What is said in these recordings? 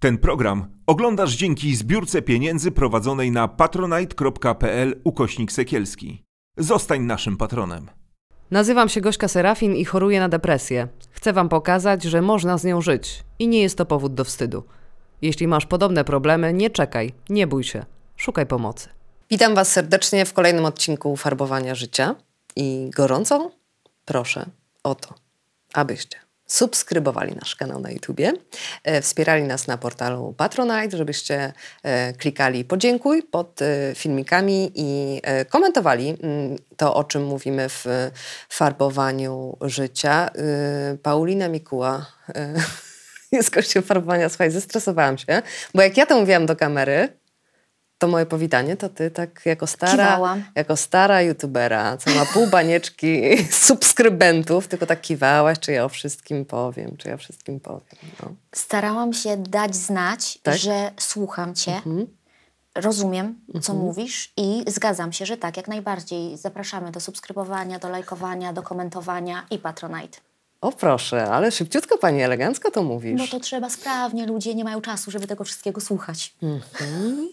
Ten program oglądasz dzięki zbiórce pieniędzy prowadzonej na patronite.pl ukośnik sekielski. Zostań naszym patronem. Nazywam się Gośka Serafin i choruję na depresję. Chcę Wam pokazać, że można z nią żyć i nie jest to powód do wstydu. Jeśli masz podobne problemy, nie czekaj, nie bój się, szukaj pomocy. Witam Was serdecznie w kolejnym odcinku Farbowania Życia i gorąco proszę o to, abyście subskrybowali nasz kanał na YouTubie, e, wspierali nas na portalu Patronite, żebyście e, klikali podziękuj pod e, filmikami i komentowali mm, to, o czym mówimy w farbowaniu życia. Paulina Mikuła jest gościem farbowania. Słuchaj, zestresowałam się, bo jak ja to mówiłam do kamery, to moje powitanie, to ty tak jako stara, jako stara youtubera, co ma pół banieczki subskrybentów, tylko tak kiwałaś, czy ja o wszystkim powiem, czy ja wszystkim powiem. No. Starałam się dać znać, tak? że słucham cię, mhm. rozumiem, co mhm. mówisz i zgadzam się, że tak, jak najbardziej. Zapraszamy do subskrybowania, do lajkowania, do komentowania i Patronite. O proszę, ale szybciutko pani elegancko to mówisz. No to trzeba sprawnie, ludzie nie mają czasu, żeby tego wszystkiego słuchać. Mhm.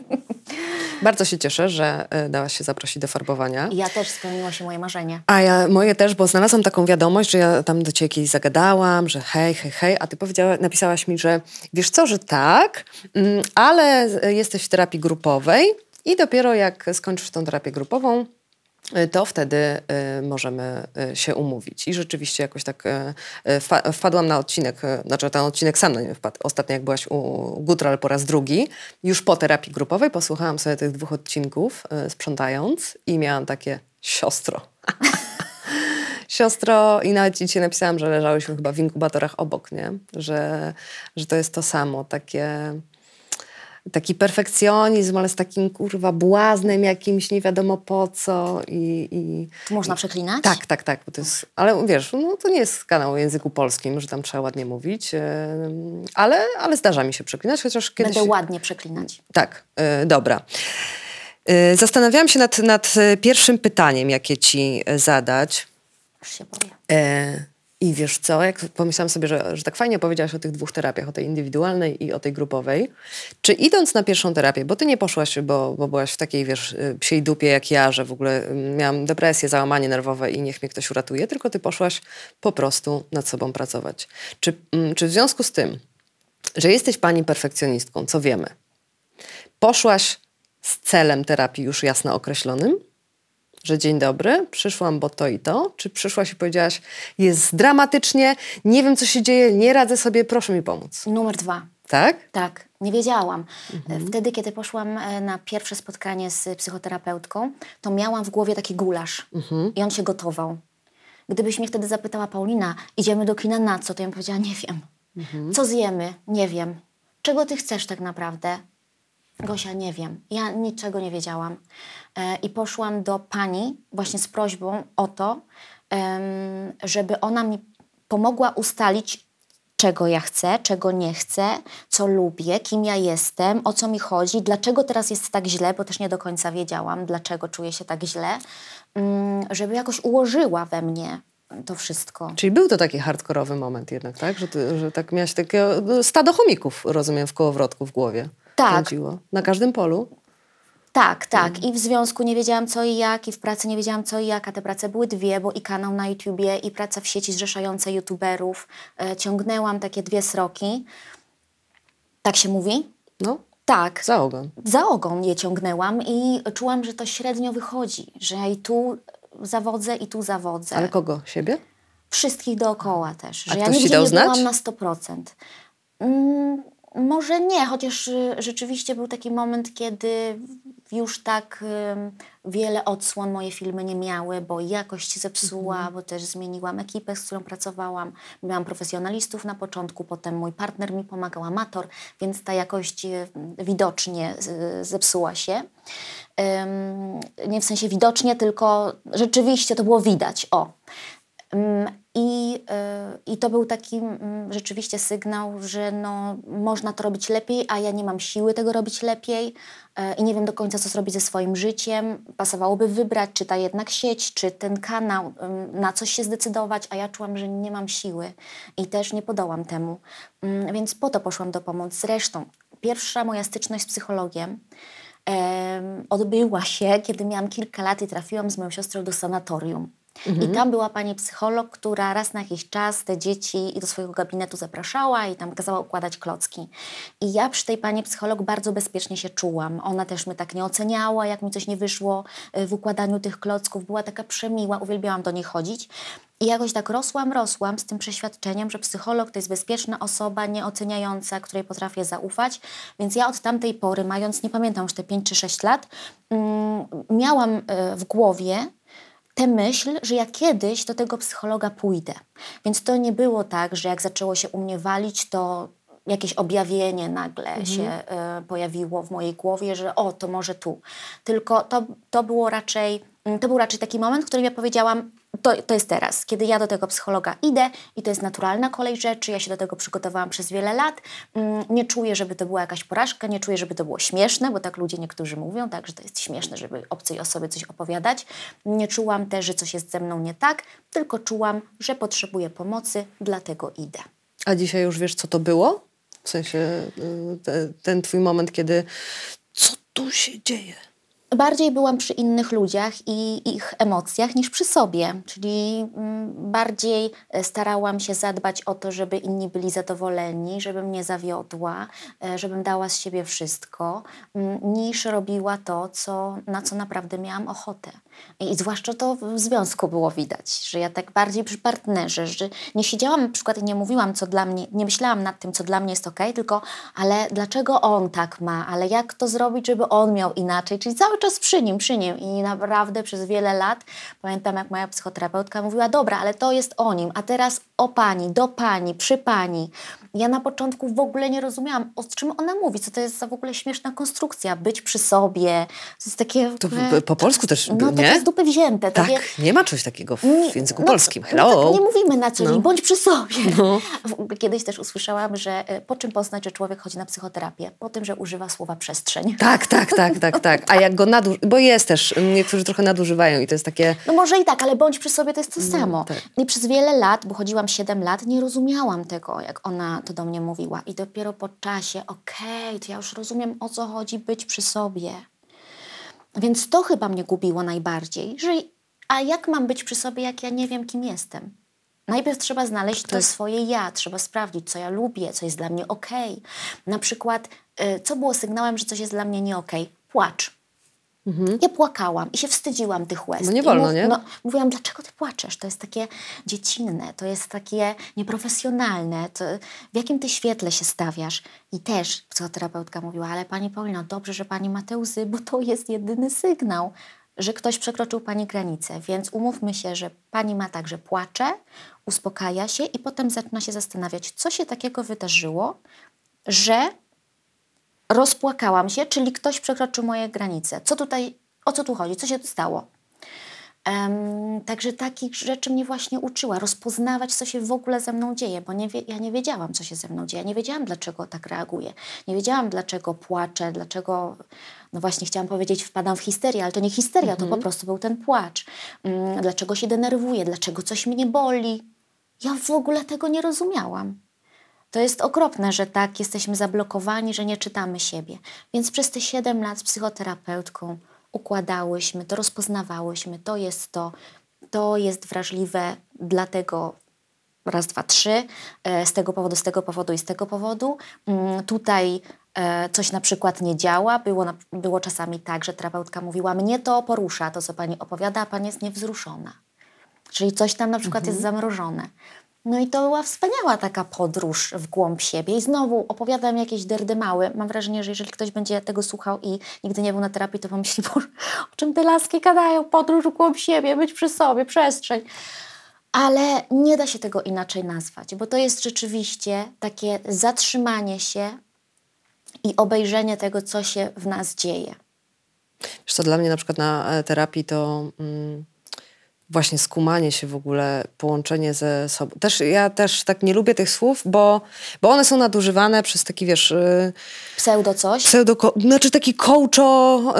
Bardzo się cieszę, że e, dałaś się zaprosić do farbowania. Ja też spełniło się moje marzenie. A ja moje też, bo znalazłam taką wiadomość, że ja tam do ciebie kiedyś zagadałam, że hej, hej, hej, a ty powiedziała, napisałaś mi, że wiesz co, że tak, mm, ale jesteś w terapii grupowej i dopiero jak skończysz tą terapię grupową, to wtedy y, możemy y, się umówić. I rzeczywiście jakoś tak wpadłam na odcinek, znaczy ten odcinek sam na nie wpadł. Ostatnio jak byłaś u Gutral po raz drugi, już po terapii grupowej posłuchałam sobie tych dwóch odcinków sprzątając i miałam takie siostro. siostro i nawet ci napisałam, że leżałyśmy chyba w inkubatorach obok, nie? Że, że to jest to samo, takie taki perfekcjonizm, ale z takim kurwa błaznem jakimś, nie wiadomo po co i... i Można przeklinać? Tak, tak, tak. Jest, ale wiesz, no, to nie jest kanał o języku polskim, że tam trzeba ładnie mówić, ale, ale zdarza mi się przeklinać, chociaż kiedyś... Będę ładnie przeklinać. Tak, yy, dobra. Yy, zastanawiałam się nad, nad pierwszym pytaniem, jakie ci zadać. Już się boję. I wiesz co, jak pomyślałam sobie, że, że tak fajnie powiedziałaś o tych dwóch terapiach, o tej indywidualnej i o tej grupowej, czy idąc na pierwszą terapię, bo ty nie poszłaś, bo, bo byłaś w takiej, wiesz, y, psiej dupie jak ja, że w ogóle mm, miałam depresję, załamanie nerwowe i niech mnie ktoś uratuje, tylko ty poszłaś po prostu nad sobą pracować. Czy, mm, czy w związku z tym, że jesteś pani perfekcjonistką, co wiemy, poszłaś z celem terapii już jasno określonym, że dzień dobry, przyszłam, bo to i to? Czy przyszłaś i powiedziałaś, jest dramatycznie, nie wiem, co się dzieje, nie radzę sobie, proszę mi pomóc? Numer dwa. Tak? Tak, nie wiedziałam. Mhm. Wtedy, kiedy poszłam e, na pierwsze spotkanie z psychoterapeutką, to miałam w głowie taki gulasz mhm. i on się gotował. Gdybyś mnie wtedy zapytała, Paulina, idziemy do kina na co? To ja bym powiedziała, nie wiem. Mhm. Co zjemy? Nie wiem. Czego ty chcesz tak naprawdę? Gosia, nie wiem. Ja niczego nie wiedziałam. E, I poszłam do pani właśnie z prośbą o to, żeby ona mi pomogła ustalić, czego ja chcę, czego nie chcę, co lubię, kim ja jestem, o co mi chodzi, dlaczego teraz jest tak źle, bo też nie do końca wiedziałam, dlaczego czuję się tak źle, mm, żeby jakoś ułożyła we mnie to wszystko. Czyli był to taki hardkorowy moment jednak, tak? Że, ty, że tak miałaś takie no, stado chomików, rozumiem, w kołowrotku w głowie. Tak. Kręciło. Na każdym polu. Tak, tak. Mhm. I w związku nie wiedziałam co i jak, i w pracy nie wiedziałam co i jak, a te prace były dwie, bo i kanał na YouTubie, i praca w sieci zrzeszającej YouTuberów. E, ciągnęłam takie dwie sroki. Tak się mówi? No. Tak. Za ogon. Za ogon je ciągnęłam i czułam, że to średnio wychodzi, że i tu zawodzę, i tu zawodzę. Ale kogo? Siebie? Wszystkich dookoła też. Że a ja nigdzie nie znać? byłam na 100%. Mm, może nie, chociaż y, rzeczywiście był taki moment, kiedy już tak wiele odsłon moje filmy nie miały, bo jakość się zepsuła, mhm. bo też zmieniłam ekipę, z którą pracowałam. Miałam profesjonalistów na początku, potem mój partner mi pomagał, amator, więc ta jakość y, widocznie zepsuła się. nie w sensie widocznie, tylko rzeczywiście to było widać. O. I y, I to był taki mm, rzeczywiście sygnał, że no, można to robić lepiej, a ja nie mam siły tego robić lepiej y, i nie wiem do końca, co zrobić ze swoim życiem. Pasowałoby wybrać, czy ta jednak sieć, czy ten kanał, y, na coś się zdecydować, a ja czułam, że nie mam siły i też nie podołam temu. Mm, Więc po to poszłam do pomocy. Zresztą, pierwsza moja styczność z psychologiem em, odbyła się, kiedy miałam kilka lat i trafiłam z moją siostrą do sanatorium. I tam była pani psycholog, która raz na jakiś czas te dzieci do swojego gabinetu zapraszała i tam kazała układać klocki. I ja przy tej pani psycholog bardzo bezpiecznie się czułam. Ona też mnie tak nie oceniała, jak mi coś nie wyszło y, w układaniu tych klocków. Była taka przemiła, uwielbiałam do niej chodzić. I jakoś tak rosłam, rosłam z tym przeświadczeniem, że psycholog to jest bezpieczna osoba, nieoceniająca, której potrafię zaufać. Więc ja od tamtej pory, mając, nie pamiętam już te 5 czy 6 lat, mm, miałam y, w głowie tę myśl, że ja kiedyś do tego psychologa pójdę. Więc to nie było tak, że jak zaczęło się u mnie walić, to jakieś objawienie nagle się e, pojawiło w mojej głowie, że o, to może tu. Tylko to, to było raczej, to był raczej taki moment, w którym ja powiedziałam, to, to jest teraz, kiedy ja do tego psychologa idę i to jest naturalna kolej rzeczy, ja się do tego przygotowałam przez wiele lat, Mm, nie czuję, żeby to była jakaś porażka, nie czuję, żeby to było śmieszne, bo tak ludzie niektórzy mówią, tak, że to jest śmieszne, żeby obcej osobie coś opowiadać. Nie czułam też, że coś jest ze mną nie tak, tylko czułam, że potrzebuję pomocy, dlatego idę. A dzisiaj już wiesz, co to było? W sensie y, te, ten twój moment, kiedy co tu się dzieje? Bardziej byłam przy innych ludziach i ich emocjach niż przy sobie, czyli mm, bardziej e, starałam się zadbać o to, żeby inni byli zadowoleni, żebym nie zawiodła, e, żebym dała z siebie wszystko, mm, niż robiła to, co, na co naprawdę miałam ochotę. I, zwłaszcza to w związku było widać, że ja tak bardziej przy partnerze, że nie siedziałam na przykład i nie mówiłam, co dla mnie, nie myślałam nad tym, co dla mnie jest okej, tylko ale dlaczego on tak ma, ale jak to zrobić, żeby on miał inaczej, czyli cały czas przy nim, przy nim i naprawdę przez wiele lat pamiętam, jak moja psychoterapeutka mówiła, dobra, ale to jest o nim, a teraz o pani, do pani, przy pani. Ja na początku w ogóle nie rozumiałam, o czym ona mówi, co to jest za w ogóle śmieszna konstrukcja, być przy sobie, to jest takie... To po polsku też, no, nie? takie z dupy wzięte. Tak, takie, nie ma czegoś takiego w, nie- w języku no, polskim. No, Hello. tak nie mówimy na co dzień, No. bądź przy sobie. No. Kiedyś też usłyszałam, że e, po czym poznać, że człowiek chodzi na psychoterapię? Po tym, że używa słowa przestrzeń. Tak, tak, tak, tak, tak. A jak go naduż... Bo jest też, m, niektórzy trochę nadużywają i to jest takie... No może i tak, ale bądź przy sobie to jest to samo. tak. I przez wiele lat, bo chodziłam 7 lat, nie rozumiałam tego, jak ona to do mnie mówiła. I dopiero po czasie, okej, to ja już rozumiem, o co chodzi być przy sobie. Więc to chyba mnie gubiło najbardziej. Że, a jak mam być przy sobie, jak ja nie wiem, kim jestem? Najpierw trzeba znaleźć to swoje ja, trzeba sprawdzić, co ja lubię, co jest dla mnie okej. Na przykład, y, co było sygnałem, że coś jest dla mnie nie okej? Płacz. Ja płakałam i się wstydziłam tych łez. No nie wolno, nie? No, mówiłam, dlaczego ty płaczesz? To jest takie dziecinne, to jest takie nieprofesjonalne. To w jakim ty świetle się stawiasz? I też psychoterapeutka mówiła, ale pani Paulino, dobrze, że pani ma te łzy, bo to jest jedyny sygnał, że ktoś przekroczył pani granicę. Więc umówmy się, że pani ma tak, że płacze, uspokaja się i potem zaczyna się zastanawiać, co się takiego wydarzyło, że rozpłakałam się, czyli ktoś przekroczył moje granice. Co tutaj, o co tu chodzi? Co się tu stało? Em, także takich rzeczy mnie właśnie uczyła, rozpoznawać, co się w ogóle ze mną dzieje, bo nie wie, ja nie wiedziałam, co się ze mną dzieje. Nie wiedziałam, dlaczego tak reaguję. Nie wiedziałam, dlaczego płaczę, dlaczego, no właśnie chciałam powiedzieć, wpadam w histerię, ale to nie histeria, to po prostu był ten płacz. Mm, dlaczego się denerwuję, dlaczego coś mnie boli. Ja w ogóle tego nie rozumiałam. To jest okropne, że tak jesteśmy zablokowani, że nie czytamy siebie. Więc przez te 7 lat z psychoterapeutką układałyśmy, to rozpoznawałyśmy, to jest to, to jest wrażliwe, dlatego raz, dwa, trzy, e, z tego powodu, z tego powodu i z tego powodu. Mm, Tutaj e, coś na przykład nie działa. Było, było czasami tak, że terapeutka mówiła, mnie to porusza, to co pani opowiada, a pani jest niewzruszona. Czyli coś tam na przykład jest zamrożone. No i to była wspaniała taka podróż w głąb siebie. I znowu opowiadam jakieś derdymały. Mam wrażenie, że jeżeli ktoś będzie tego słuchał i nigdy nie był na terapii, to pomyśli, Boże, o czym te laski gadają? Podróż w głąb siebie, być przy sobie, przestrzeń. Ale nie da się tego inaczej nazwać, bo to jest rzeczywiście takie zatrzymanie się i obejrzenie tego, co się w nas dzieje. Wiesz co, dla mnie na przykład na e, terapii to, mm, właśnie skumanie się w ogóle, połączenie ze sobą. Też, ja też tak nie lubię tych słów, bo, bo one są nadużywane przez taki, wiesz, y, Pseudo coś. pseudo, znaczy taki coacho,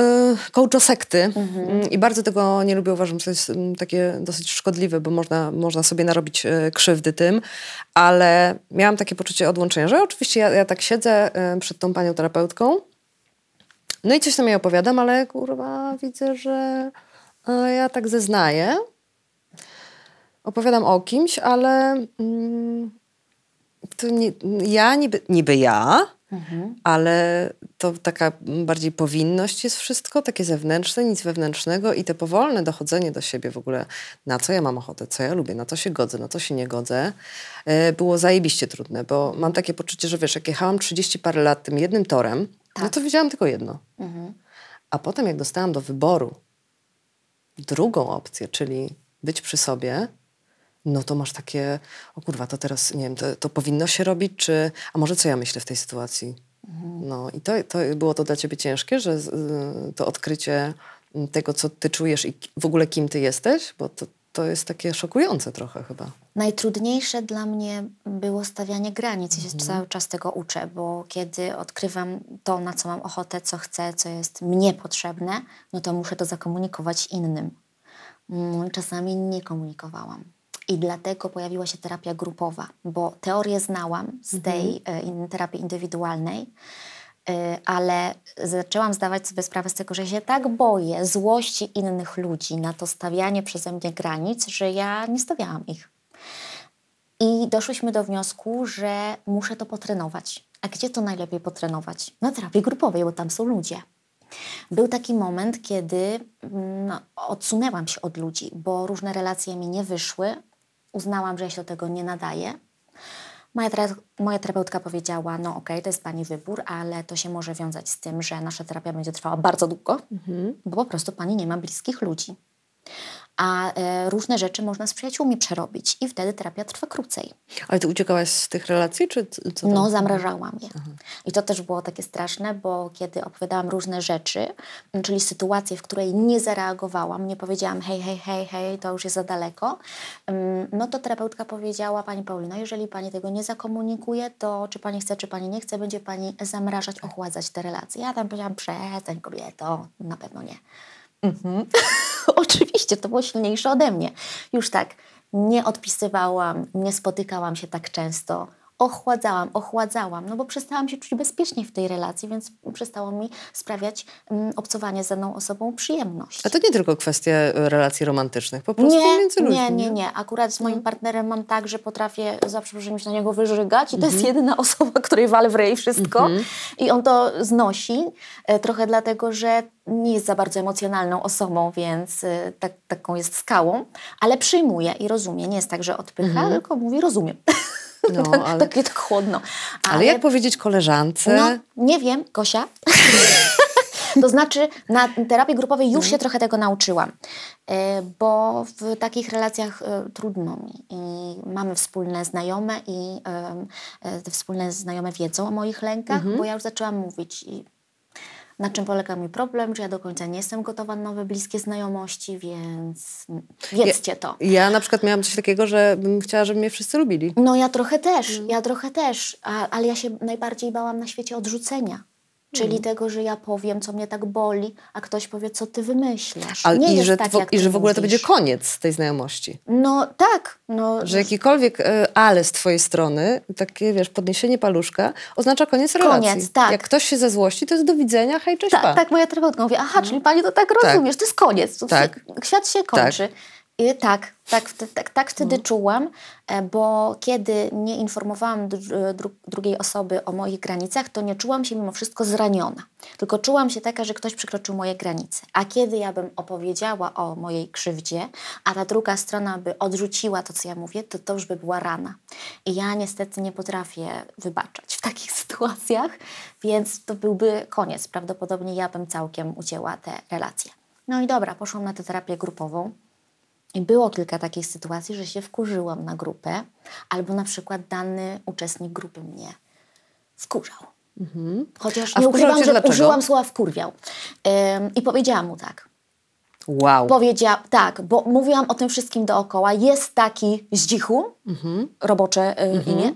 y, coacho sekty. Mm, I bardzo tego nie lubię, uważam, że to jest mm, takie dosyć szkodliwe, bo można, można sobie narobić y, krzywdy tym, ale miałam takie poczucie odłączenia, że oczywiście ja, ja tak siedzę przed tą panią terapeutką, no i coś tam jej opowiadam, ale kurwa widzę, że ja tak zeznaję. Opowiadam o kimś, ale mm, to nie, ja niby, niby ja, ale to taka bardziej powinność jest wszystko, takie zewnętrzne, nic wewnętrznego i te powolne dochodzenie do siebie w ogóle, na co ja mam ochotę, co ja lubię, na co się godzę, na co się nie godzę, e, było zajebiście trudne, bo mam takie poczucie, że wiesz, jak jechałam 30 parę lat tym jednym torem, no to wiedziałam tylko jedno. A potem jak dostałam do wyboru drugą opcję, czyli być przy sobie, no to masz takie, o kurwa, to teraz, nie wiem, to, to powinno się robić, czy, a może co ja myślę w tej sytuacji? No i to, to było to dla ciebie ciężkie, że y, to odkrycie mm, tego, co ty czujesz i w ogóle kim ty jesteś, bo to, to jest takie szokujące trochę chyba. Najtrudniejsze dla mnie było stawianie granic. Ja się cały czas tego uczę, bo kiedy odkrywam to, na co mam ochotę, co chcę, co jest mnie potrzebne, no to muszę to zakomunikować innym. Mm, Czasami nie komunikowałam. I dlatego pojawiła się terapia grupowa, bo teorię znałam z tej e, in, terapii indywidualnej, e, ale zaczęłam zdawać sobie sprawę z tego, że się tak boję złości innych ludzi na to stawianie przeze mnie granic, że ja nie stawiałam ich. I doszłyśmy do wniosku, że muszę to potrenować. A gdzie to najlepiej potrenować? Na terapii grupowej, bo tam są ludzie. Był taki moment, kiedy mm, odsunęłam się od ludzi, bo różne relacje mi nie wyszły. Uznałam, że ja się do tego nie nadaję. Moja, tera- moja terapeutka powiedziała, no okej, to jest Pani wybór, ale to się może wiązać z tym, że nasza terapia będzie trwała bardzo długo, bo po prostu Pani nie ma bliskich ludzi. A e, różne rzeczy można z przyjaciółmi przerobić i wtedy terapia trwa krócej. Ale ty uciekałaś z tych relacji, czy co tam? No, zamrażałam je. I to też było takie straszne, bo kiedy opowiadałam różne rzeczy, czyli sytuację, w której nie zareagowałam, nie powiedziałam hej, hej, hej, hej, to już jest za daleko, no to terapeutka powiedziała, Pani Paulino, jeżeli Pani tego nie zakomunikuje, to czy Pani chce, czy Pani nie chce, będzie Pani zamrażać, ochładzać te relacje. Ja tam powiedziałam, przestań kobieto, na pewno nie. Mhm. Oczywiście, to było silniejsze ode mnie. Już tak, nie odpisywałam, nie spotykałam się tak często. Ochładzałam, ochładzałam, no bo przestałam się czuć bezpiecznie w tej relacji, więc przestało mi sprawiać mm, obcowanie z daną osobą przyjemność. A to nie tylko kwestie e, relacji romantycznych, po prostu Nie, między ludźmi. nie, nie, nie. Akurat z moim partnerem mam tak, że potrafię za przeproszeniem się na niego wyżygać i to jest jedyna osoba, której walę w rej wszystko. I on to znosi, e, trochę dlatego, że nie jest za bardzo emocjonalną osobą, więc e, tak, taką jest skałą, ale przyjmuje i rozumie. Nie jest tak, że odpycha, tylko mówi rozumiem. No, tak, ale- Takie tak chłodno. Ale jak powiedzieć koleżance? No, nie wiem, Gosia. to znaczy, na terapii grupowej już się trochę tego nauczyłam, e, bo w takich relacjach e, trudno mi. I mamy wspólne znajome i e, te wspólne znajome wiedzą o moich lękach, bo ja już zaczęłam mówić. I na czym polega mój problem, że ja do końca nie jestem gotowa na nowe, bliskie znajomości, więc wiedzcie to. Ja na przykład miałam coś takiego, że bym chciała, żeby mnie wszyscy lubili. No ja trochę też, ja trochę też, a, ale ja się najbardziej bałam na świecie odrzucenia. Czyli tego, że ja powiem, co mnie tak boli, a ktoś powie, co ty wymyślasz. Ale nie i, że, tak, I że w ogóle to mówisz. będzie koniec tej znajomości. No tak, no, Że jakikolwiek e, ale z twojej strony, takie wiesz, podniesienie paluszka, oznacza koniec relacji. tak. Jak ktoś się zezłości, to jest do widzenia, hej, cześć, pa. tak, tak moja terapeutka mówi, aha, czyli pani to tak rozumiesz, to jest koniec, to Tak. się, świat się kończy. I tak, tak, tak, tak wtedy czułam, e, bo kiedy nie informowałam dru- dru- drugiej osoby o moich granicach, to nie czułam się mimo wszystko zraniona. Tylko czułam się taka, że ktoś przekroczył moje granice. A kiedy ja bym opowiedziała o mojej krzywdzie, a ta druga strona by odrzuciła to, co ja mówię, to to już by była rana. I ja niestety nie potrafię wybaczać w takich sytuacjach, więc to byłby koniec. Prawdopodobnie ja bym całkiem ucięła te relacje. No i dobra, poszłam na tę terapię grupową. I było kilka takich sytuacji, że się wkurzyłam na grupę, albo na przykład dany uczestnik grupy mnie wkurzał. Chociaż A nie ukrywam, że dlaczego? użyłam słowa wkurwiał. Ym, I powiedziałam mu tak. Wow. Powiedziała, tak, bo mówiłam o tym wszystkim dookoła. Jest taki zdzichu, robocze y, imię,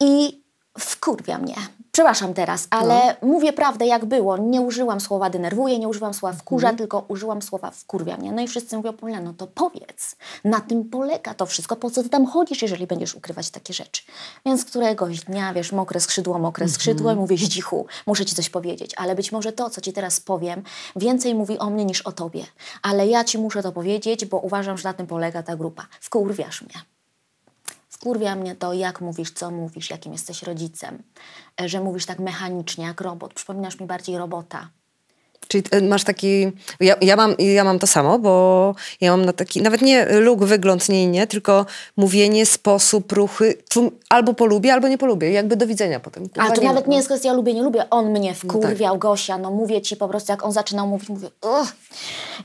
i wkurwia mnie. Przepraszam teraz, ale mówię prawdę jak było. Nie użyłam słowa denerwuje, nie użyłam słowa wkurza, tylko użyłam słowa wkurwia mnie. No i wszyscy mówią, Paulina, no to powiedz, na tym polega to wszystko, po co ty tam chodzisz, jeżeli będziesz ukrywać takie rzeczy. Więc któregoś dnia, wiesz, mokre skrzydło, mokre skrzydło i mówię, zdzichu, muszę ci coś powiedzieć, ale być może to, co ci teraz powiem, więcej mówi o mnie niż o tobie. Ale ja ci muszę to powiedzieć, bo uważam, że na tym polega ta grupa. Wkurwiasz mnie. Wkurwia mnie to, jak mówisz, co mówisz, jakim jesteś rodzicem, e, że mówisz tak mechanicznie, jak robot. Przypominasz mi bardziej robota. Czyli e, masz taki. Ja, ja, mam, ja mam to samo, bo ja mam na taki. Nawet nie luk, wygląd, nie, nie, tylko mówienie, sposób, ruchy. Tu albo polubię, albo nie polubię. Jakby do widzenia potem. Ale to Kurwa, nawet nie jest kwestia lubię, nie lubię. On mnie wkurwiał, tak. Gosia, no mówię ci po prostu, jak on zaczynał mówić, mówię Ugh!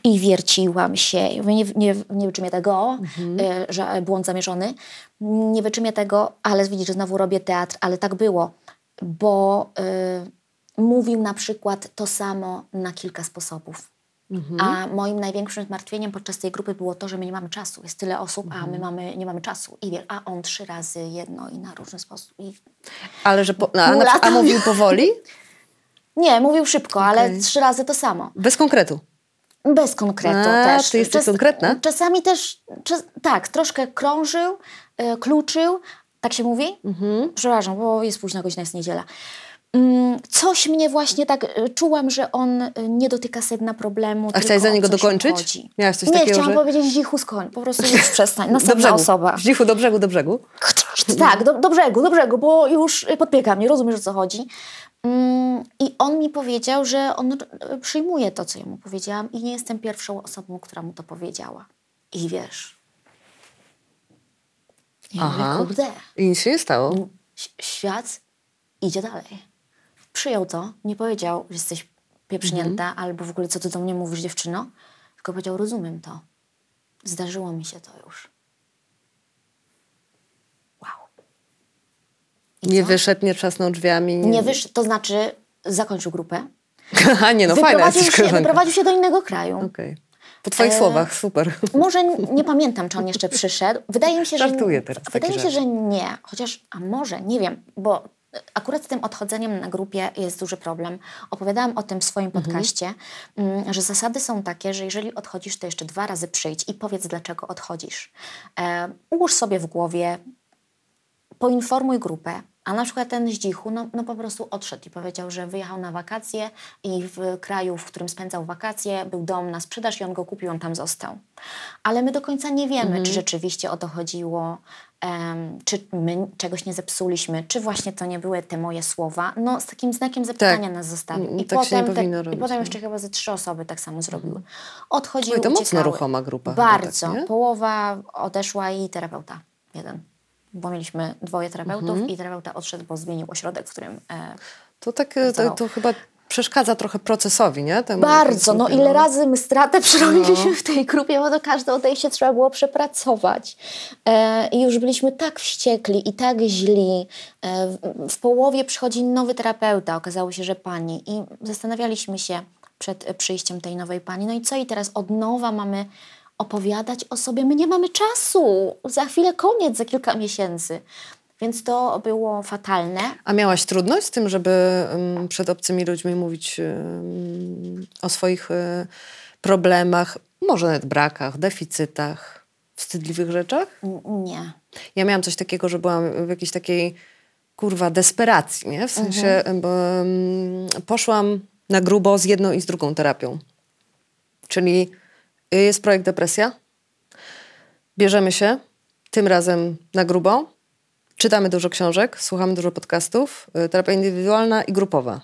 i wierciłam się. Mówię, nie, nie, nie wyczymię tego, Mhm. e, że błąd zamierzony. Nie wyczymię tego, ale widzisz, że znowu robię teatr, ale tak było, bo y, mówił na przykład to samo na kilka sposobów. Mhm. A moim największym zmartwieniem podczas tej grupy było to, że my nie mamy czasu. Jest tyle osób, a Mhm. my mamy, nie mamy czasu. I wie, a on trzy razy jedno i na różny sposób. I Ale że. Po, a, na, a mówił powoli? Nie, mówił szybko, ale Okej. trzy razy to samo. Bez konkretu. Bez konkretu A, też. ty jesteś konkretna? Czasami też, czas, tak, troszkę krążył, e, kluczył, tak się mówi? Mhm. Przepraszam, bo jest późna godzina, jest niedziela. Mm, Coś mnie właśnie tak, e, czułam, że on e, nie dotyka sedna problemu, A chciałaś za niego dokończyć? Chodzi. Miałaś coś nie, takiego, chciałam że- powiedzieć cichu skoń, po prostu już przestań, Do następna brzegu. osoba. Zdzichu, do brzegu, do brzegu. Tak, do, do brzegu, do brzegu, bo już y, podpieka mnie, rozumiesz o co chodzi. Mm, I on mi powiedział, że on y, przyjmuje to, co ja mu powiedziałam i nie jestem pierwszą osobą, która mu to powiedziała. I wiesz. Ja Aha. mówię, kurde, I nic się nie stało. świat idzie dalej. Przyjął to, nie powiedział, że jesteś pieprznięta Mhm. albo w ogóle co ty do mnie mówisz dziewczyno, tylko powiedział, rozumiem to. Zdarzyło mi się to już. Wow. I Nie co? wyszedł, nie trzasnął drzwiami. Nie wyszedł, to znaczy zakończył grupę. A nie, no fajna wyprowadził, się, koleżanka. wyprowadził się do innego kraju. Okej. Po twoich E, słowach, super. Może nie pamiętam, czy on jeszcze przyszedł. Wydaje mi się, że. Żartuję teraz, Wydaje mi się, że nie. Chociaż, a może, nie wiem, bo akurat z tym odchodzeniem na grupie jest duży problem. Opowiadałam o tym w swoim Mhm. podcaście, mm, że zasady są takie, że jeżeli odchodzisz, to jeszcze dwa razy przyjdź i powiedz, dlaczego odchodzisz. E, ułóż sobie w głowie, poinformuj grupę. A na przykład ten zdzichu, no, no po prostu odszedł i powiedział, że wyjechał na wakacje i w kraju, w którym spędzał wakacje, był dom na sprzedaż i on go kupił, on tam został. Ale my do końca nie wiemy, Mhm. czy rzeczywiście o to chodziło, em, czy my czegoś nie zepsuliśmy, czy właśnie to nie były te moje słowa. No z takim znakiem zapytania nas zostawił. Mm, I tak potem, te, robić, I potem no. jeszcze chyba ze trzy osoby tak samo zrobiły. Odchodziły, Oj, to mocno uciekały. ruchoma grupa chyba Bardzo. tak? Połowa odeszła i terapeuta. Jeden. Bo mieliśmy dwoje terapeutów Mhm. i terapeuta odszedł, bo zmienił ośrodek, w którym... E, To tak, e, to, to chyba przeszkadza trochę procesowi, nie? Temu- bardzo. No ile razy my stratę przerobiliśmy No. w tej grupie, bo to każde odejście trzeba było przepracować. E, I już byliśmy tak wściekli i tak źli. E, w, w połowie przychodzi nowy terapeuta, okazało się, że pani. I zastanawialiśmy się przed przyjściem tej nowej pani. No i co? I teraz od nowa mamy opowiadać o sobie. My nie mamy czasu. Za chwilę koniec, za kilka miesięcy. Więc to było fatalne. A miałaś trudność z tym, żeby przed obcymi ludźmi mówić o swoich e, problemach, może nawet brakach, deficytach, wstydliwych rzeczach? Nie. Ja miałam coś takiego, że byłam w jakiejś takiej kurwa desperacji, nie? W sensie, bo, um, poszłam na grubo z jedną i z drugą terapią. Czyli jest projekt depresja, bierzemy się, tym razem na grubo, czytamy dużo książek, słuchamy dużo podcastów, y, terapia indywidualna i grupowa.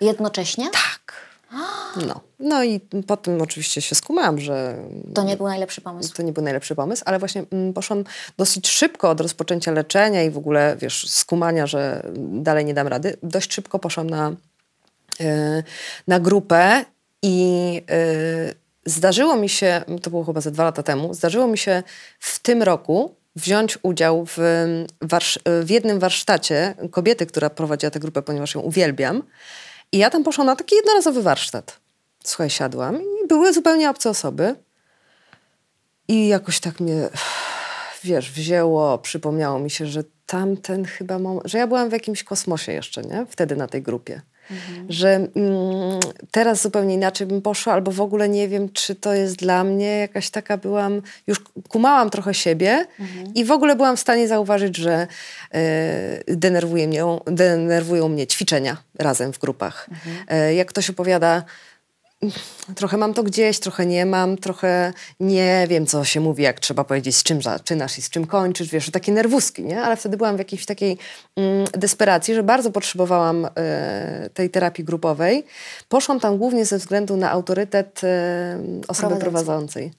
Jednocześnie? Tak. No. no i po tym oczywiście się skumałam, że To nie był najlepszy pomysł. to nie był najlepszy pomysł, ale właśnie mm, poszłam dosyć szybko od rozpoczęcia leczenia i w ogóle, wiesz, skumania, że dalej nie dam rady. Dość szybko poszłam na, e, na grupę i zdarzyło mi się, to było chyba ze dwa lata temu, zdarzyło mi się w tym roku wziąć udział w, warsz- w jednym warsztacie kobiety, która prowadziła tę grupę, ponieważ ją uwielbiam. I ja tam poszłam na taki jednorazowy warsztat. Słuchaj, siadłam i były zupełnie obce osoby. I jakoś tak mnie, wiesz, wzięło, przypomniało mi się, że tamten chyba moment, że ja byłam w jakimś kosmosie jeszcze, nie? Wtedy na tej grupie. Że mm, teraz zupełnie inaczej bym poszła, albo w ogóle nie wiem, czy to jest dla mnie. Jakaś taka byłam, już kumałam trochę siebie i w ogóle byłam w stanie zauważyć, że e, denerwuje mnie, denerwują mnie ćwiczenia razem w grupach. E, jak ktoś opowiada, trochę mam to gdzieś, trochę nie mam, trochę nie wiem, co się mówi, jak trzeba powiedzieć, z czym zaczynasz i z czym kończysz, wiesz, takie nerwuski, nie? Ale wtedy byłam w jakiejś takiej mm, desperacji, że bardzo potrzebowałam e, tej terapii grupowej. Poszłam tam głównie ze względu na autorytet e, osoby prowadzącej.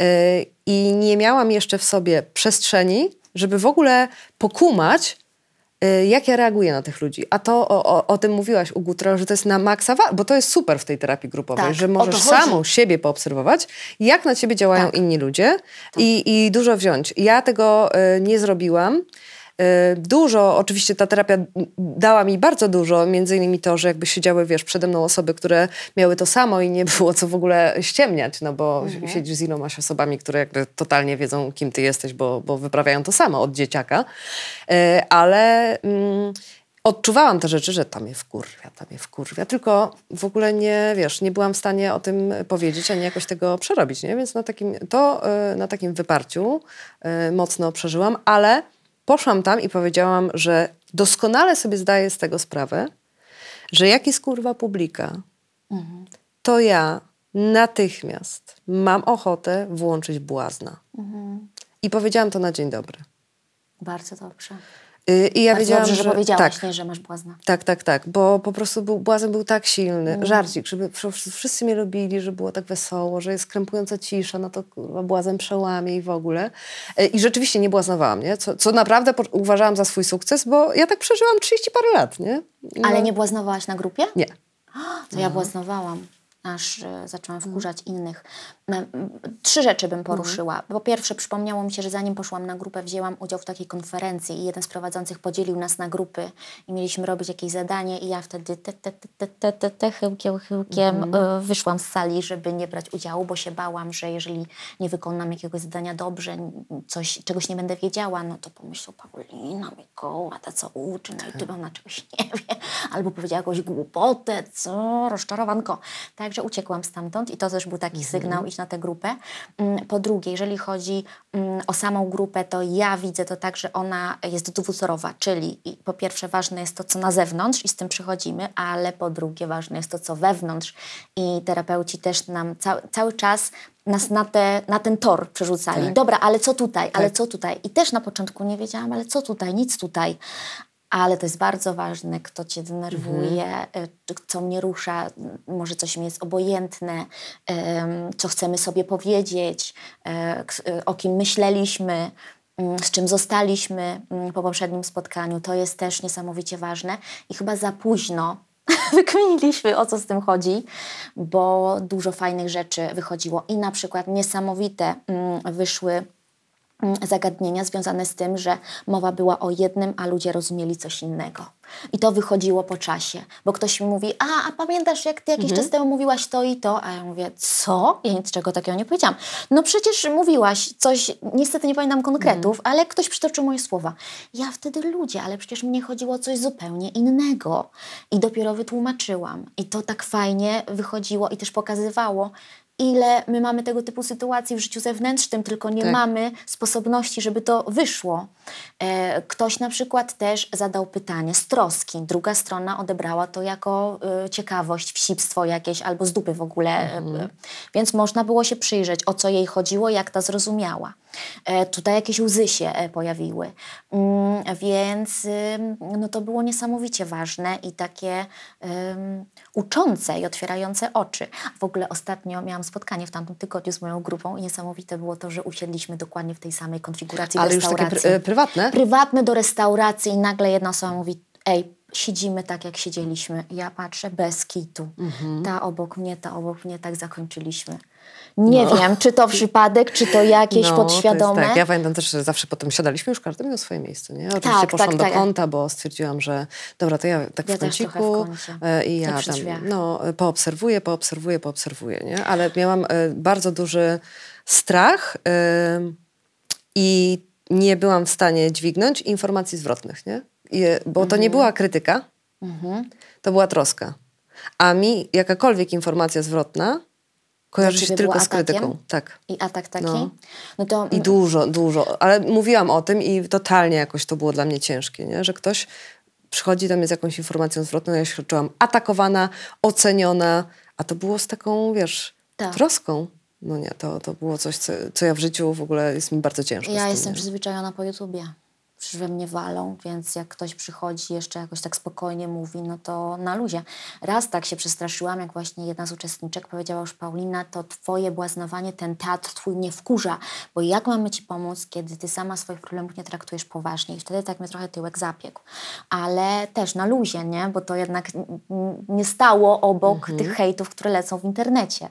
E, I nie miałam jeszcze w sobie przestrzeni, żeby w ogóle pokumać, Y, jak ja reaguję na tych ludzi. A to o, o, o tym mówiłaś u Gutra, że to jest na maksa, bo to jest super w tej terapii grupowej, Tak, że możesz samą siebie poobserwować, jak na ciebie działają Tak. inni ludzie i, i dużo wziąć. Ja tego y, nie zrobiłam. Y, Dużo, oczywiście ta terapia dała mi bardzo dużo, między innymi to, że jakby siedziały, wiesz, przede mną osoby, które miały to samo i nie było co w ogóle ściemniać, no bo siedzisz z ilomaś osobami, które jakby totalnie wiedzą, kim ty jesteś, bo, bo wyprawiają to samo od dzieciaka. Y, Ale mm, odczuwałam te rzeczy, że tam je wkurwia, tam je wkurwia, tylko w ogóle nie, wiesz, nie byłam w stanie o tym powiedzieć, ani jakoś tego przerobić, nie? Więc na takim, to y, na takim wyparciu mocno przeżyłam, ale poszłam tam i powiedziałam, że doskonale sobie zdaję z tego sprawę, że jak jest kurwa publika, to ja natychmiast mam ochotę włączyć błazna. I powiedziałam to na dzień dobry. Bardzo dobrze. Y, I ja Bardzo wiedziałam, dobrze, że, że powiedziałaś, tak, nie, że masz błazna. tak, tak, tak, bo po prostu był, błazen był tak silny, Mm. żarcik, żeby wsz- wszyscy mnie lubili, że było tak wesoło, że jest krępująca cisza, no to kurwa błazen przełamie i w ogóle. E, I rzeczywiście nie błaznowałam, nie? Co, co naprawdę uważałam za swój sukces, bo ja tak przeżyłam 30 parę lat, nie? No, Ale nie błaznowałaś na grupie? Nie. To ja błaznowałam, aż e, zaczęłam wkurzać innych. Trzy rzeczy bym poruszyła. Po pierwsze, przypomniało mi się, że zanim poszłam na grupę, wzięłam udział w takiej konferencji i jeden z prowadzących podzielił nas na grupy i mieliśmy robić jakieś zadanie i ja wtedy te, te, te, te, te, te, te chyłkiem, chyłkiem e, wyszłam z sali, żeby nie brać udziału, bo się bałam, że jeżeli nie wykonam jakiegoś zadania dobrze, coś, czegoś nie będę wiedziała, no to pomyślą Paulina, Mikołaj, ta co uczy, no i ty ona czegoś nie wie, albo powiedziała jakąś głupotę, co, rozczarowanko. Także uciekłam stamtąd i to też był taki sygnał, iść na tę grupę. Mm, Po drugie, jeżeli chodzi mm, o samą grupę, to ja widzę to tak, że ona jest dwutorowa, czyli po pierwsze ważne jest to, co na zewnątrz i z tym przychodzimy, ale po drugie ważne jest to, co wewnątrz i terapeuci też nam ca cały czas nas na, te, na ten tor przerzucali. Tak. Dobra, ale co tutaj, ale Tak. co tutaj? I też na początku nie wiedziałam, ale co tutaj, nic tutaj. Ale to jest bardzo ważne, kto cię denerwuje, Mhm. y, co mnie rusza, może coś mi jest obojętne, co chcemy sobie powiedzieć, k- y, o kim myśleliśmy, z czym zostaliśmy po poprzednim spotkaniu. To jest też niesamowicie ważne i chyba za późno wykminiliśmy, o co z tym chodzi, bo dużo fajnych rzeczy wychodziło i na przykład niesamowite wyszły zagadnienia związane z tym, że mowa była o jednym, a ludzie rozumieli coś innego. I to wychodziło po czasie, bo ktoś mi mówi, a, a pamiętasz, jak ty jakiś czas temu mówiłaś to i to? A ja mówię, co? Ja nic czego takiego nie powiedziałam. No przecież mówiłaś coś, niestety nie pamiętam konkretów, ale ktoś przytoczył moje słowa. Ja wtedy ludzie, ale przecież mnie chodziło o coś zupełnie innego. I dopiero wytłumaczyłam. I to tak fajnie wychodziło i też pokazywało, ile my mamy tego typu sytuacji w życiu zewnętrznym, tylko nie Tak. mamy sposobności, żeby to wyszło. E, ktoś na przykład też zadał pytanie z troski, druga strona odebrała to jako e, ciekawość, wsipstwo jakieś albo z dupy w ogóle. e, E, więc można było się przyjrzeć, o co jej chodziło, jak ta zrozumiała. E, tutaj jakieś łzy się e, pojawiły. Mm, więc no to było niesamowicie ważne i takie uczące i otwierające oczy. W ogóle ostatnio miałam spotkanie w tamtym tygodniu z moją grupą i niesamowite było to, że usiedliśmy dokładnie w tej samej konfiguracji Ale w już takie restauracji. pr- e, prywatne? Prywatne do restauracji i nagle jedna osoba mówi, ej, siedzimy tak, jak siedzieliśmy. Ja patrzę bez kitu. Mhm. Ta obok mnie, ta obok mnie, tak zakończyliśmy. Nie wiem, czy to przypadek, czy to jakieś No, podświadome. To tak. Ja pamiętam też, że zawsze potem siadaliśmy, już każdy miał swoje miejsce. Nie? Oczywiście Tak, poszłam tak, do tak. kąta, bo stwierdziłam, że dobra, to ja tak Ja w w kąciku kącie. e, i Tak ja tam no, poobserwuję, poobserwuję, poobserwuję. Nie? Ale miałam e, bardzo duży strach e, i nie byłam w stanie dźwignąć informacji zwrotnych. Nie? I, bo to Mhm. nie była krytyka, to była troska. A mi jakakolwiek informacja zwrotna kojarzy się tylko z krytyką. Tak. I atak taki? No. No, to I dużo, dużo. Ale mówiłam o tym i totalnie jakoś to było dla mnie ciężkie, nie? że ktoś przychodzi do mnie z jakąś informacją zwrotną, ja się czułam atakowana, oceniona, a to było z taką, wiesz, Tak. troską. No nie, to, to było coś, co, co ja w życiu w ogóle jest mi bardzo ciężko. Ja tym, jestem nie? przyzwyczajona po YouTubie. Przecież we mnie walą, więc jak ktoś przychodzi jeszcze jakoś tak spokojnie mówi, no to na luzie. Raz tak się przestraszyłam, jak właśnie jedna z uczestniczek powiedziała już Paulina, to twoje błaznowanie, ten teatr twój mnie wkurza, bo jak mamy ci pomóc, kiedy ty sama swoich problemów nie traktujesz poważnie i wtedy tak mnie trochę tyłek zapiekł. Ale też na luzie, nie? Bo to jednak nie stało obok tych hejtów, które lecą w internecie.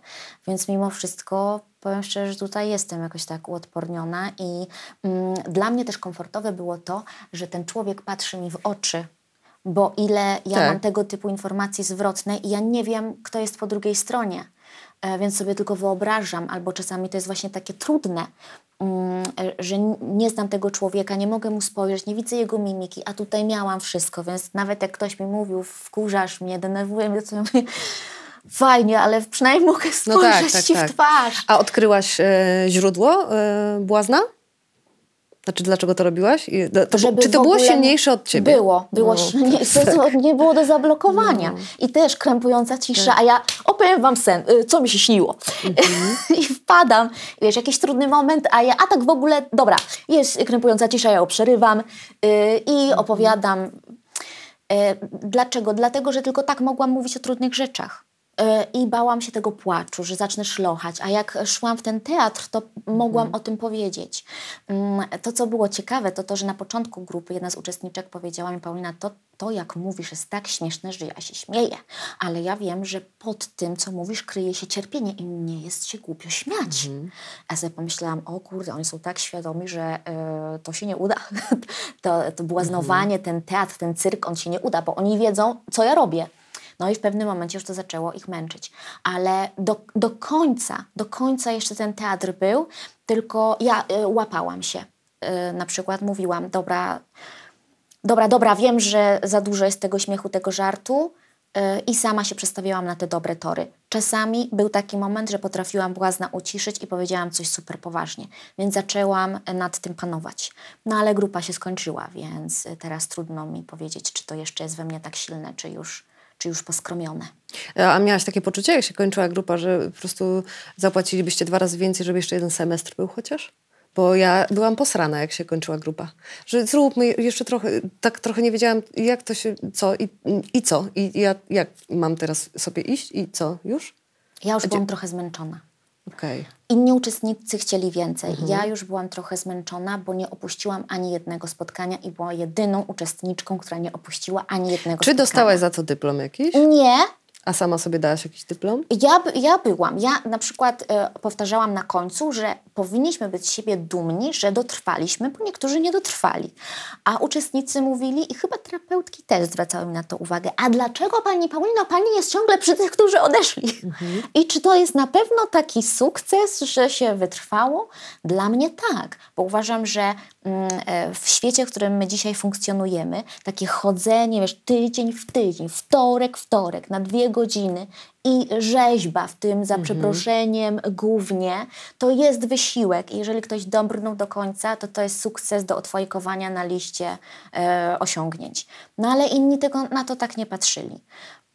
Więc mimo wszystko powiem szczerze, że tutaj jestem jakoś tak uodporniona i mm, dla mnie też komfortowe było to, że ten człowiek patrzy mi w oczy, bo ile ja Tak. mam tego typu informacji zwrotne i ja nie wiem, kto jest po drugiej stronie. E, Więc sobie tylko wyobrażam, albo czasami to jest właśnie takie trudne, mm, że nie znam tego człowieka, nie mogę mu spojrzeć, nie widzę jego mimiki, a tutaj miałam wszystko, więc nawet jak ktoś mi mówił, wkurzasz mnie, denerwuje mnie, to ja mówię, fajnie, ale przynajmniej mogę No spojrzeć tak, tak, ci tak. w twarz. A odkryłaś e, źródło e, błazna? Znaczy, dlaczego to robiłaś? I, to, czy to było silniejsze od ciebie? Było, było No, silniejsze, to nie było do zablokowania. I też krępująca cisza, a ja opowiem wam sen, y, co mi się śniło. I wpadam, wiesz, jakiś trudny moment, a ja, a tak w ogóle, dobra, jest krępująca cisza, ja ją przerywam y, i opowiadam. Y, dlaczego? Dlatego, że tylko tak mogłam mówić o trudnych rzeczach. Y, I bałam się tego płaczu, że zacznę szlochać. A jak szłam w ten teatr, to mogłam o tym powiedzieć. Mm, To, co było ciekawe, to to, że na początku grupy jedna z uczestniczek powiedziała mi, Paulina, to, to jak mówisz jest tak śmieszne, że ja się śmieję. Ale ja wiem, że pod tym, co mówisz, kryje się cierpienie i nie jest się głupio śmiać. A sobie pomyślałam, o kurde, oni są tak świadomi, że e, to się nie uda. to, to błaznowanie, ten teatr, ten cyrk, on się nie uda, bo oni wiedzą, co ja robię. No i w pewnym momencie już to zaczęło ich męczyć. Ale do, do końca, do końca jeszcze ten teatr był, tylko ja y, łapałam się. Y, na przykład mówiłam, dobra, dobra, dobra, wiem, że za dużo jest tego śmiechu, tego żartu y, i sama się przestawiałam na te dobre tory. Czasami był taki moment, że potrafiłam błazna uciszyć i powiedziałam coś super poważnie, więc zaczęłam nad tym panować. No ale grupa się skończyła, więc teraz trudno mi powiedzieć, czy to jeszcze jest we mnie tak silne, czy już, czy już poskromione. A miałaś takie poczucie, jak się kończyła grupa, że po prostu zapłacilibyście dwa razy więcej, żeby jeszcze jeden semestr był chociaż? Bo ja byłam posrana, jak się kończyła grupa. Że zróbmy jeszcze trochę, tak trochę nie wiedziałam, jak to się, co i, i co. I ja, jak mam teraz sobie iść i co, już? Ja już byłam trochę zmęczona. Okej. Inni uczestnicy chcieli więcej. Mhm. Ja już byłam trochę zmęczona, bo nie opuściłam ani jednego spotkania i była jedyną uczestniczką, która nie opuściła ani jednego Czy spotkania. dostałaś za to dyplom jakiś? Nie, A sama sobie dałaś jakiś dyplom? Ja, ja byłam. Ja na przykład e, powtarzałam na końcu, że powinniśmy być z siebie dumni, że dotrwaliśmy, bo niektórzy nie dotrwali. A uczestnicy mówili, i chyba terapeutki też zwracały mi na to uwagę, a dlaczego pani Paulino, pani jest ciągle przy tych, którzy odeszli? I czy to jest na pewno taki sukces, że się wytrwało? Dla mnie tak, bo uważam, że mm, e, w świecie, w którym my dzisiaj funkcjonujemy, takie chodzenie, wiesz, tydzień w tydzień, wtorek, wtorek, na dwie godziny i rzeźba w tym, za przeproszeniem, głównie, to jest wysiłek. I jeżeli ktoś dobrnął do końca, to to jest sukces do odfajkowania na liście e, osiągnięć. No ale inni tego, na to tak nie patrzyli.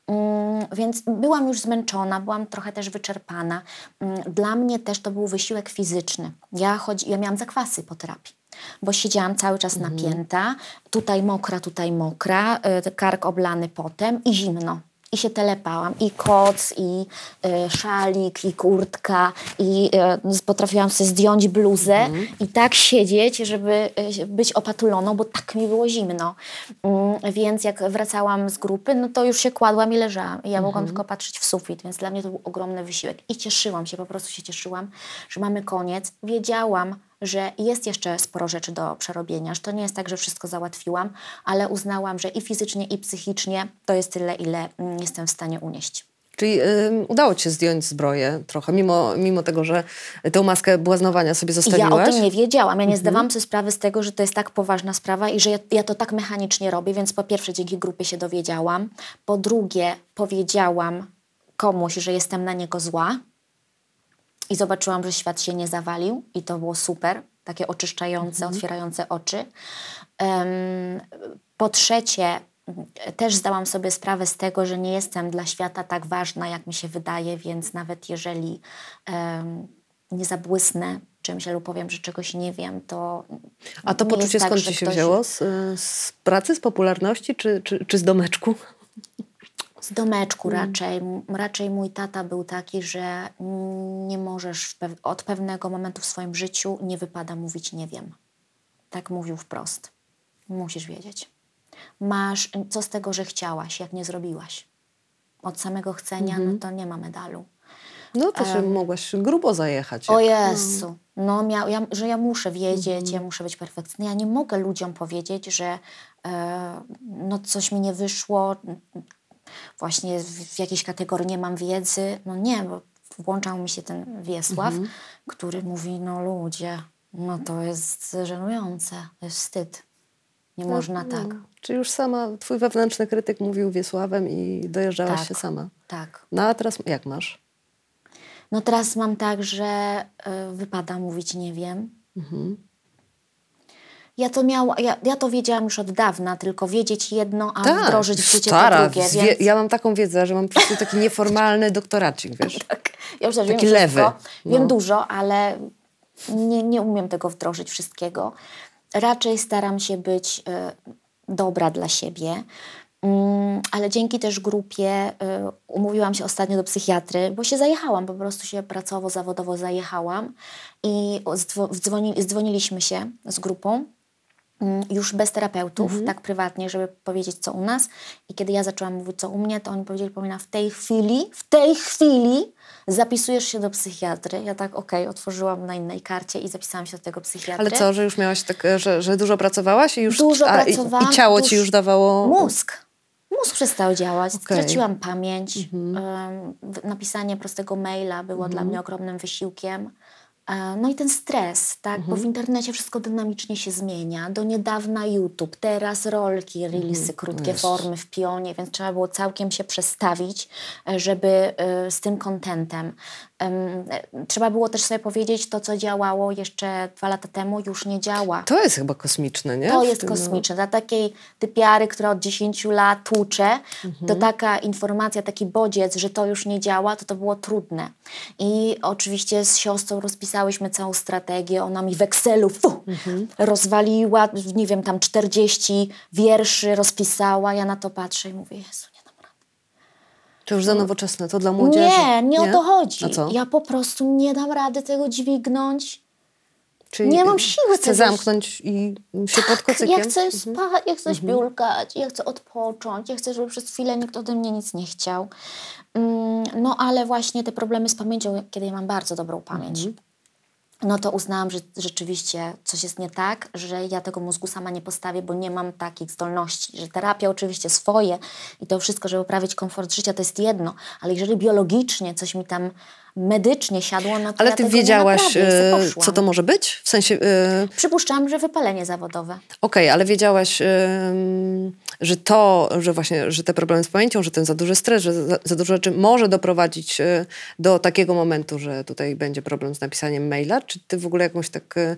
Mm, Więc byłam już zmęczona, byłam trochę też wyczerpana. Mm, Dla mnie też to był wysiłek fizyczny. Ja, chodzi, ja miałam zakwasy po terapii, bo siedziałam cały czas napięta, tutaj mokra, tutaj mokra, y, kark oblany potem i zimno. I się telepałam. I koc, i y, szalik, i kurtka, i y, potrafiłam sobie zdjąć bluzę i tak siedzieć, żeby y, być opatuloną, bo tak mi było zimno. Mm, więc jak wracałam z grupy, no to już się kładłam i leżałam. I ja mogłam tylko patrzeć w sufit, więc dla mnie to był ogromny wysiłek. I cieszyłam się, po prostu się cieszyłam, że mamy koniec. Wiedziałam, że jest jeszcze sporo rzeczy do przerobienia, że to nie jest tak, że wszystko załatwiłam, ale uznałam, że i fizycznie, i psychicznie to jest tyle, ile mm, jestem w stanie unieść. Czyli ym, udało ci się zdjąć zbroję trochę, mimo, mimo tego, że tę maskę błaznowania sobie I ja zostawiłaś? o tym nie wiedziałam. Ja nie zdawałam sobie sprawy z tego, że to jest tak poważna sprawa i że ja, ja to tak mechanicznie robię, więc po pierwsze dzięki grupie się dowiedziałam. Po drugie powiedziałam komuś, że jestem na niego zła i zobaczyłam, że świat się nie zawalił i to było super. Takie oczyszczające, otwierające oczy. Em, po trzecie, też zdałam sobie sprawę z tego, że nie jestem dla świata tak ważna, jak mi się wydaje, więc nawet jeżeli em, nie zabłysnę czymś lub powiem, że czegoś nie wiem, to. A to nie poczucie tak, skąd ci się ktoś- wzięło? Z, z pracy, z popularności czy, czy, czy z domeczku? Z domeczku Mm. raczej. Raczej mój tata był taki, że nie możesz pew- od pewnego momentu w swoim życiu nie wypada mówić nie wiem. Tak mówił wprost. Musisz wiedzieć. Masz, co z tego, że chciałaś, jak nie zrobiłaś? Od samego chcenia, Mhm. no to nie ma medalu. No to się mogłaś grubo zajechać. O Jezu, no miał, ja, że ja muszę wiedzieć, ja muszę być perfekcyjna. Ja nie mogę ludziom powiedzieć, że e, no coś mi nie wyszło, właśnie w, jakiejś kategorii nie mam wiedzy. No nie, bo włączał mi się ten Wiesław, który mówi, no ludzie, no to jest żenujące, to jest wstyd. Nie można tak. No, Czy już sama, twój wewnętrzny krytyk mówił Wiesławem i dojeżdżałaś Tak. się sama? Tak. No a teraz jak masz? No teraz mam tak, że y, wypada mówić nie wiem. Ja to miała, ja, ja to wiedziałam już od dawna, tylko wiedzieć jedno, a wdrożyć w życie Tak, stara, to drugie. Więc... Ja mam taką wiedzę, że mam po prostu taki nieformalny doktoracik, wiesz? Tak. Ja już Taki wiem lewy. wszystko, wiem No. dużo, ale nie, nie umiem tego wdrożyć wszystkiego. Raczej staram się być y, dobra dla siebie. Mm, ale dzięki też grupie y, umówiłam się ostatnio do psychiatry, bo się zajechałam, po prostu się pracowo, zawodowo zajechałam i zdzwo- dzwoni, dzwoniliśmy się z grupą już bez terapeutów, tak prywatnie, żeby powiedzieć, co u nas. I kiedy ja zaczęłam mówić, co u mnie, to oni powiedzieli, Paulina, w tej chwili, w tej chwili zapisujesz się do psychiatry. Ja tak, okej, otworzyłam na innej karcie i zapisałam się do tego psychiatry. Ale co, że już miałaś tak, że, że dużo pracowałaś i już Dużo a, i, i ciało ci już dawało... Mózg. Mózg przestał działać. Mhm. straciłam pamięć. W- napisanie prostego maila było Mhm. dla mnie ogromnym wysiłkiem. E, No i ten stres, tak? Bo w Mhm. internecie wszystko dynamicznie się zmienia. Do niedawna YouTube, teraz rolki, Mhm. reelsy, krótkie formy w pionie, więc trzeba było całkiem się przestawić, e, żeby e, z tym kontentem. E, Trzeba było też sobie powiedzieć, to co działało jeszcze dwa lata temu już nie działa. To jest chyba kosmiczne, nie? To jest tym, no. kosmiczne. Dla takiej typiary, która od 10 lat tłucze, to Mhm. taka informacja, taki bodziec, że to już nie działa, to to było trudne. I oczywiście z siostrą rozpisałyśmy całą strategię. Ona mi w Excelu fu, Mhm. rozwaliła, nie wiem, tam 40 wierszy rozpisała. Ja na to patrzę i mówię, Jezu. To już za nowoczesne, to dla młodzieży. Nie, nie, o to chodzi. Ja po prostu nie dam rady tego dźwignąć. Czyli nie mam siły Chcę tego- zamknąć i się pod kocykiem? Ja chcę spać, ja chcę śpiulkać, ja chcę odpocząć, ja chcę, żeby przez chwilę nikt ode mnie nic nie chciał. Mm, No ale właśnie te problemy z pamięcią, kiedy ja mam bardzo dobrą pamięć, no to uznałam, że rzeczywiście coś jest nie tak, że ja tego mózgu sama nie postawię, bo nie mam takich zdolności, że terapia oczywiście swoje i to wszystko, żeby poprawić komfort życia, to jest jedno, ale jeżeli biologicznie coś mi tam medycznie siadło, to Ale ty tego wiedziałaś, poszłam. co to może być? W sensie... e, Przypuszczam, że wypalenie zawodowe. Okej, ale wiedziałaś, ym, że to, że właśnie, że te problemy z pamięcią, że ten za duży stres, że za, za dużo rzeczy może doprowadzić y, do takiego momentu, że tutaj będzie problem z napisaniem maila? Czy ty w ogóle jakąś tak y,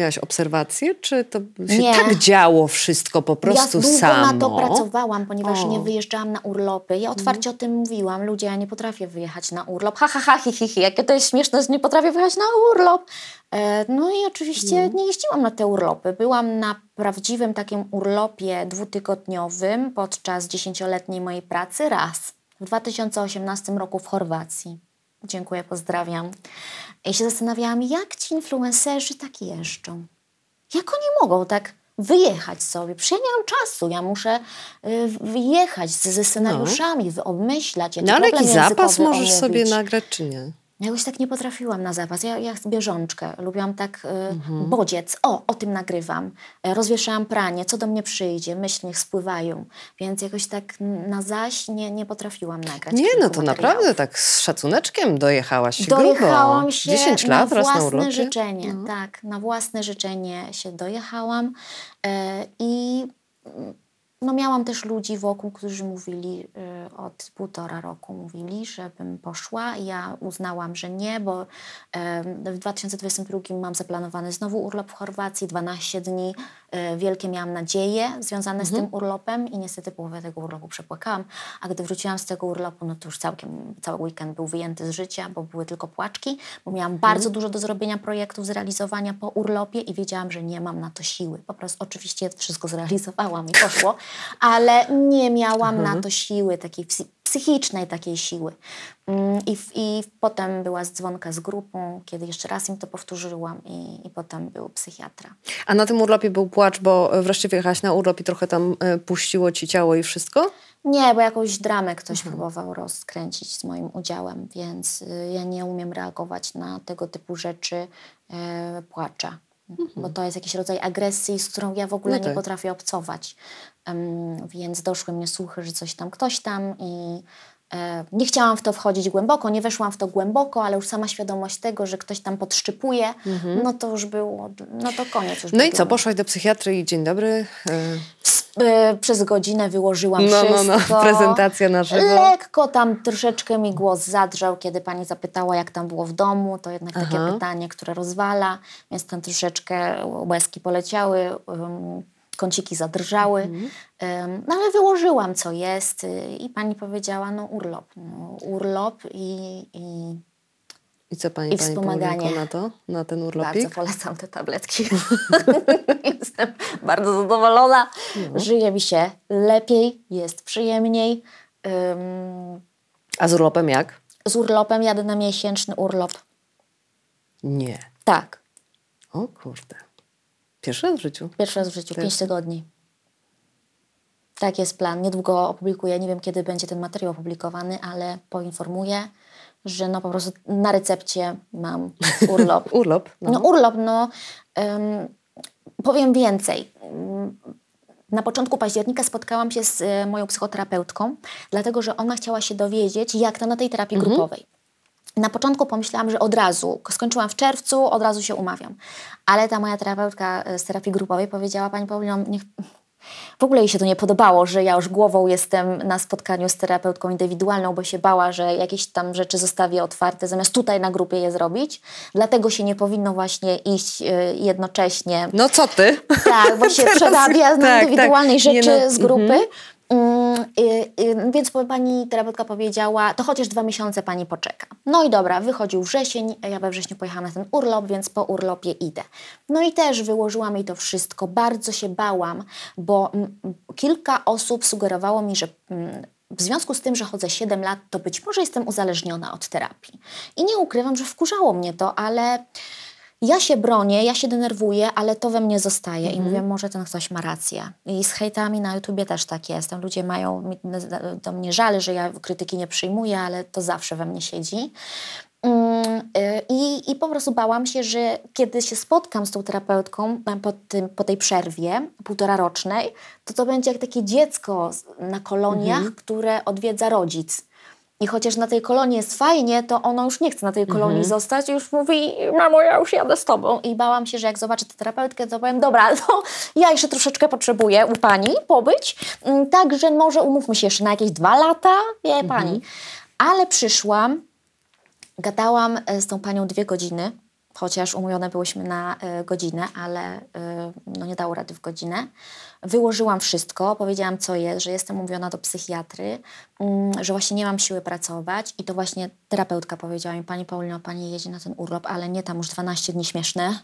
miałaś obserwację, czy to się Nie. tak działo wszystko po prostu ja długo samo? na to pracowałam, ponieważ O. nie wyjeżdżałam na urlopy. Ja otwarcie o tym mówiłam. Ludzie, ja nie potrafię wyjechać na urlop. Ha, ha, ha, hi, hi, hi. Jakie to jest śmieszne, że nie potrafię wyjechać na urlop. E, no i oczywiście nie jeździłam na te urlopy. Byłam na prawdziwym takim urlopie dwutygodniowym podczas dziesięcioletniej mojej pracy raz. w 2018 roku w Chorwacji. Dziękuję, pozdrawiam. I się zastanawiałam, jak ci influencerzy tak jeżdżą? Jak oni mogą tak wyjechać sobie? Przecież ja nie mam czasu, ja muszę y, wyjechać ze, ze scenariuszami, no. obmyślać. No ale jaki zapas możesz omówić. sobie nagrać, czy nie? Ja jakoś tak nie potrafiłam na zapas. Ja, ja bieżączkę. Lubiłam tak y, mhm. bodziec. O, o tym nagrywam. E, rozwieszałam pranie. Co do mnie przyjdzie? Myśli niech spływają. Więc jakoś tak na zaś nie, nie potrafiłam nagrać. Nie, no to naprawdę tak z szacuneczkiem dojechałaś Dojechałam grubo. się 10 lat, na własne na życzenie. No. Tak, na własne życzenie się dojechałam. E, I no miałam też ludzi wokół, którzy mówili y, od półtora roku, mówili, żebym poszła. Ja uznałam, że nie, bo w 2022 mam zaplanowany znowu urlop w Chorwacji, 12 dni. Y, wielkie miałam nadzieje związane mhm. z tym urlopem i niestety połowę tego urlopu przepłakałam. A gdy wróciłam z tego urlopu, no to już całkiem, cały weekend był wyjęty z życia, bo były tylko płaczki, bo miałam mhm. bardzo dużo do zrobienia projektów, zrealizowania po urlopie i wiedziałam, że nie mam na to siły. Po prostu oczywiście wszystko zrealizowałam i poszło ale nie miałam mhm. na to siły, takiej psychicznej takiej siły. Mm, I, I potem była dzwonka z grupą, kiedy jeszcze raz im to powtórzyłam i, i potem był psychiatra. A na tym urlopie był płacz, bo wreszcie wyjechałaś na urlop i trochę tam e, puściło ci ciało i wszystko? Nie, bo jakąś dramę ktoś mhm. próbował rozkręcić z moim udziałem, więc y, ja nie umiem reagować na tego typu rzeczy e, płacza. Mhm. Bo to jest jakiś rodzaj agresji, z którą ja w ogóle no tak. nie potrafię obcować. Więc doszły mnie słuchy, że coś tam, ktoś tam i e, nie chciałam w to wchodzić głęboko, nie weszłam w to głęboko, ale już sama świadomość tego, że ktoś tam podszczypuje, mhm. no to już było, no to koniec. Już no i co, poszłaś do psychiatry i dzień dobry? E... Przez godzinę wyłożyłam no, wszystko. No, no, prezentacja na żywo. Lekko tam troszeczkę mi głos zadrżał, kiedy pani zapytała, jak tam było w domu. To jednak Aha. takie pytanie, które rozwala, więc tam troszeczkę łezki poleciały. Um, kąciki zadrżały. Mhm. No ale wyłożyłam, co jest y, i pani powiedziała, no urlop. No, urlop i, i i co pani, I wspomaganie. Pani na to, na ten urlopik? Bardzo polecam te tabletki. Jestem bardzo zadowolona. No. Żyje mi się lepiej, jest przyjemniej. Um, A z urlopem jak? Z urlopem jadę na miesięczny urlop. Nie. Tak. O kurde. Pierwszy raz w życiu? Pierwszy raz w życiu, pięć tygodni. Tak jest plan. Niedługo opublikuję, nie wiem kiedy będzie ten materiał opublikowany, ale poinformuję, że no po prostu na recepcie mam urlop. urlop? No. no urlop, no. Um, powiem więcej. Na początku października spotkałam się z e, moją psychoterapeutką, dlatego że ona chciała się dowiedzieć, jak to na tej terapii mhm. grupowej. Na początku pomyślałam, że od razu, skończyłam w czerwcu, od razu się umawiam. Ale ta moja terapeutka z terapii grupowej powiedziała, Pani Paulino, niech... w ogóle jej się to nie podobało, że ja już głową jestem na spotkaniu z terapeutką indywidualną, bo się bała, że jakieś tam rzeczy zostawię otwarte, zamiast tutaj na grupie je zrobić. Dlatego się nie powinno właśnie iść y, jednocześnie. No co ty? Tak, bo się przerabia na tak, indywidualnej tak. rzeczy no, z grupy. Mm -hmm. Mm, y, y, więc pani terapeutka powiedziała, to chociaż dwa miesiące pani poczeka. No i dobra, wychodził wrzesień, ja we wrześniu pojechałam na ten urlop, więc po urlopie idę. No i też wyłożyłam jej to wszystko, bardzo się bałam, bo m, kilka osób sugerowało mi, że m, w związku z tym, że chodzę 7 lat, to być może jestem uzależniona od terapii. I nie ukrywam, że wkurzało mnie to, ale ja się bronię, ja się denerwuję, ale to we mnie zostaje i mhm. mówię, może ten ktoś ma rację. I z hejtami na YouTubie też tak jest. Tam ludzie mają, to mnie żal, że ja krytyki nie przyjmuję, ale to zawsze we mnie siedzi. Mm, y, I, I po prostu bałam się, że kiedy się spotkam z tą terapeutką po, tym, po tej przerwie półtora rocznej, to to będzie jak takie dziecko na koloniach, mhm. które odwiedza rodzic. I chociaż na tej kolonii jest fajnie, to ono już nie chce na tej kolonii mhm. zostać już mówi, mamo, ja już jadę z tobą. I bałam się, że jak zobaczę tę terapeutkę, to powiem, dobra, to ja jeszcze troszeczkę potrzebuję u pani pobyć, mm, także może umówmy się jeszcze na jakieś dwa lata, wie mhm. pani. Ale przyszłam, gadałam e, z tą panią dwie godziny, chociaż umówione byłyśmy na y, godzinę, ale y, no nie dało rady w godzinę. Wyłożyłam wszystko, powiedziałam co jest, że jestem umówiona do psychiatry, y, że właśnie nie mam siły pracować i to właśnie terapeutka powiedziała mi, Pani Paulino, Pani jedzie na ten urlop, ale nie tam już 12 dni śmieszne,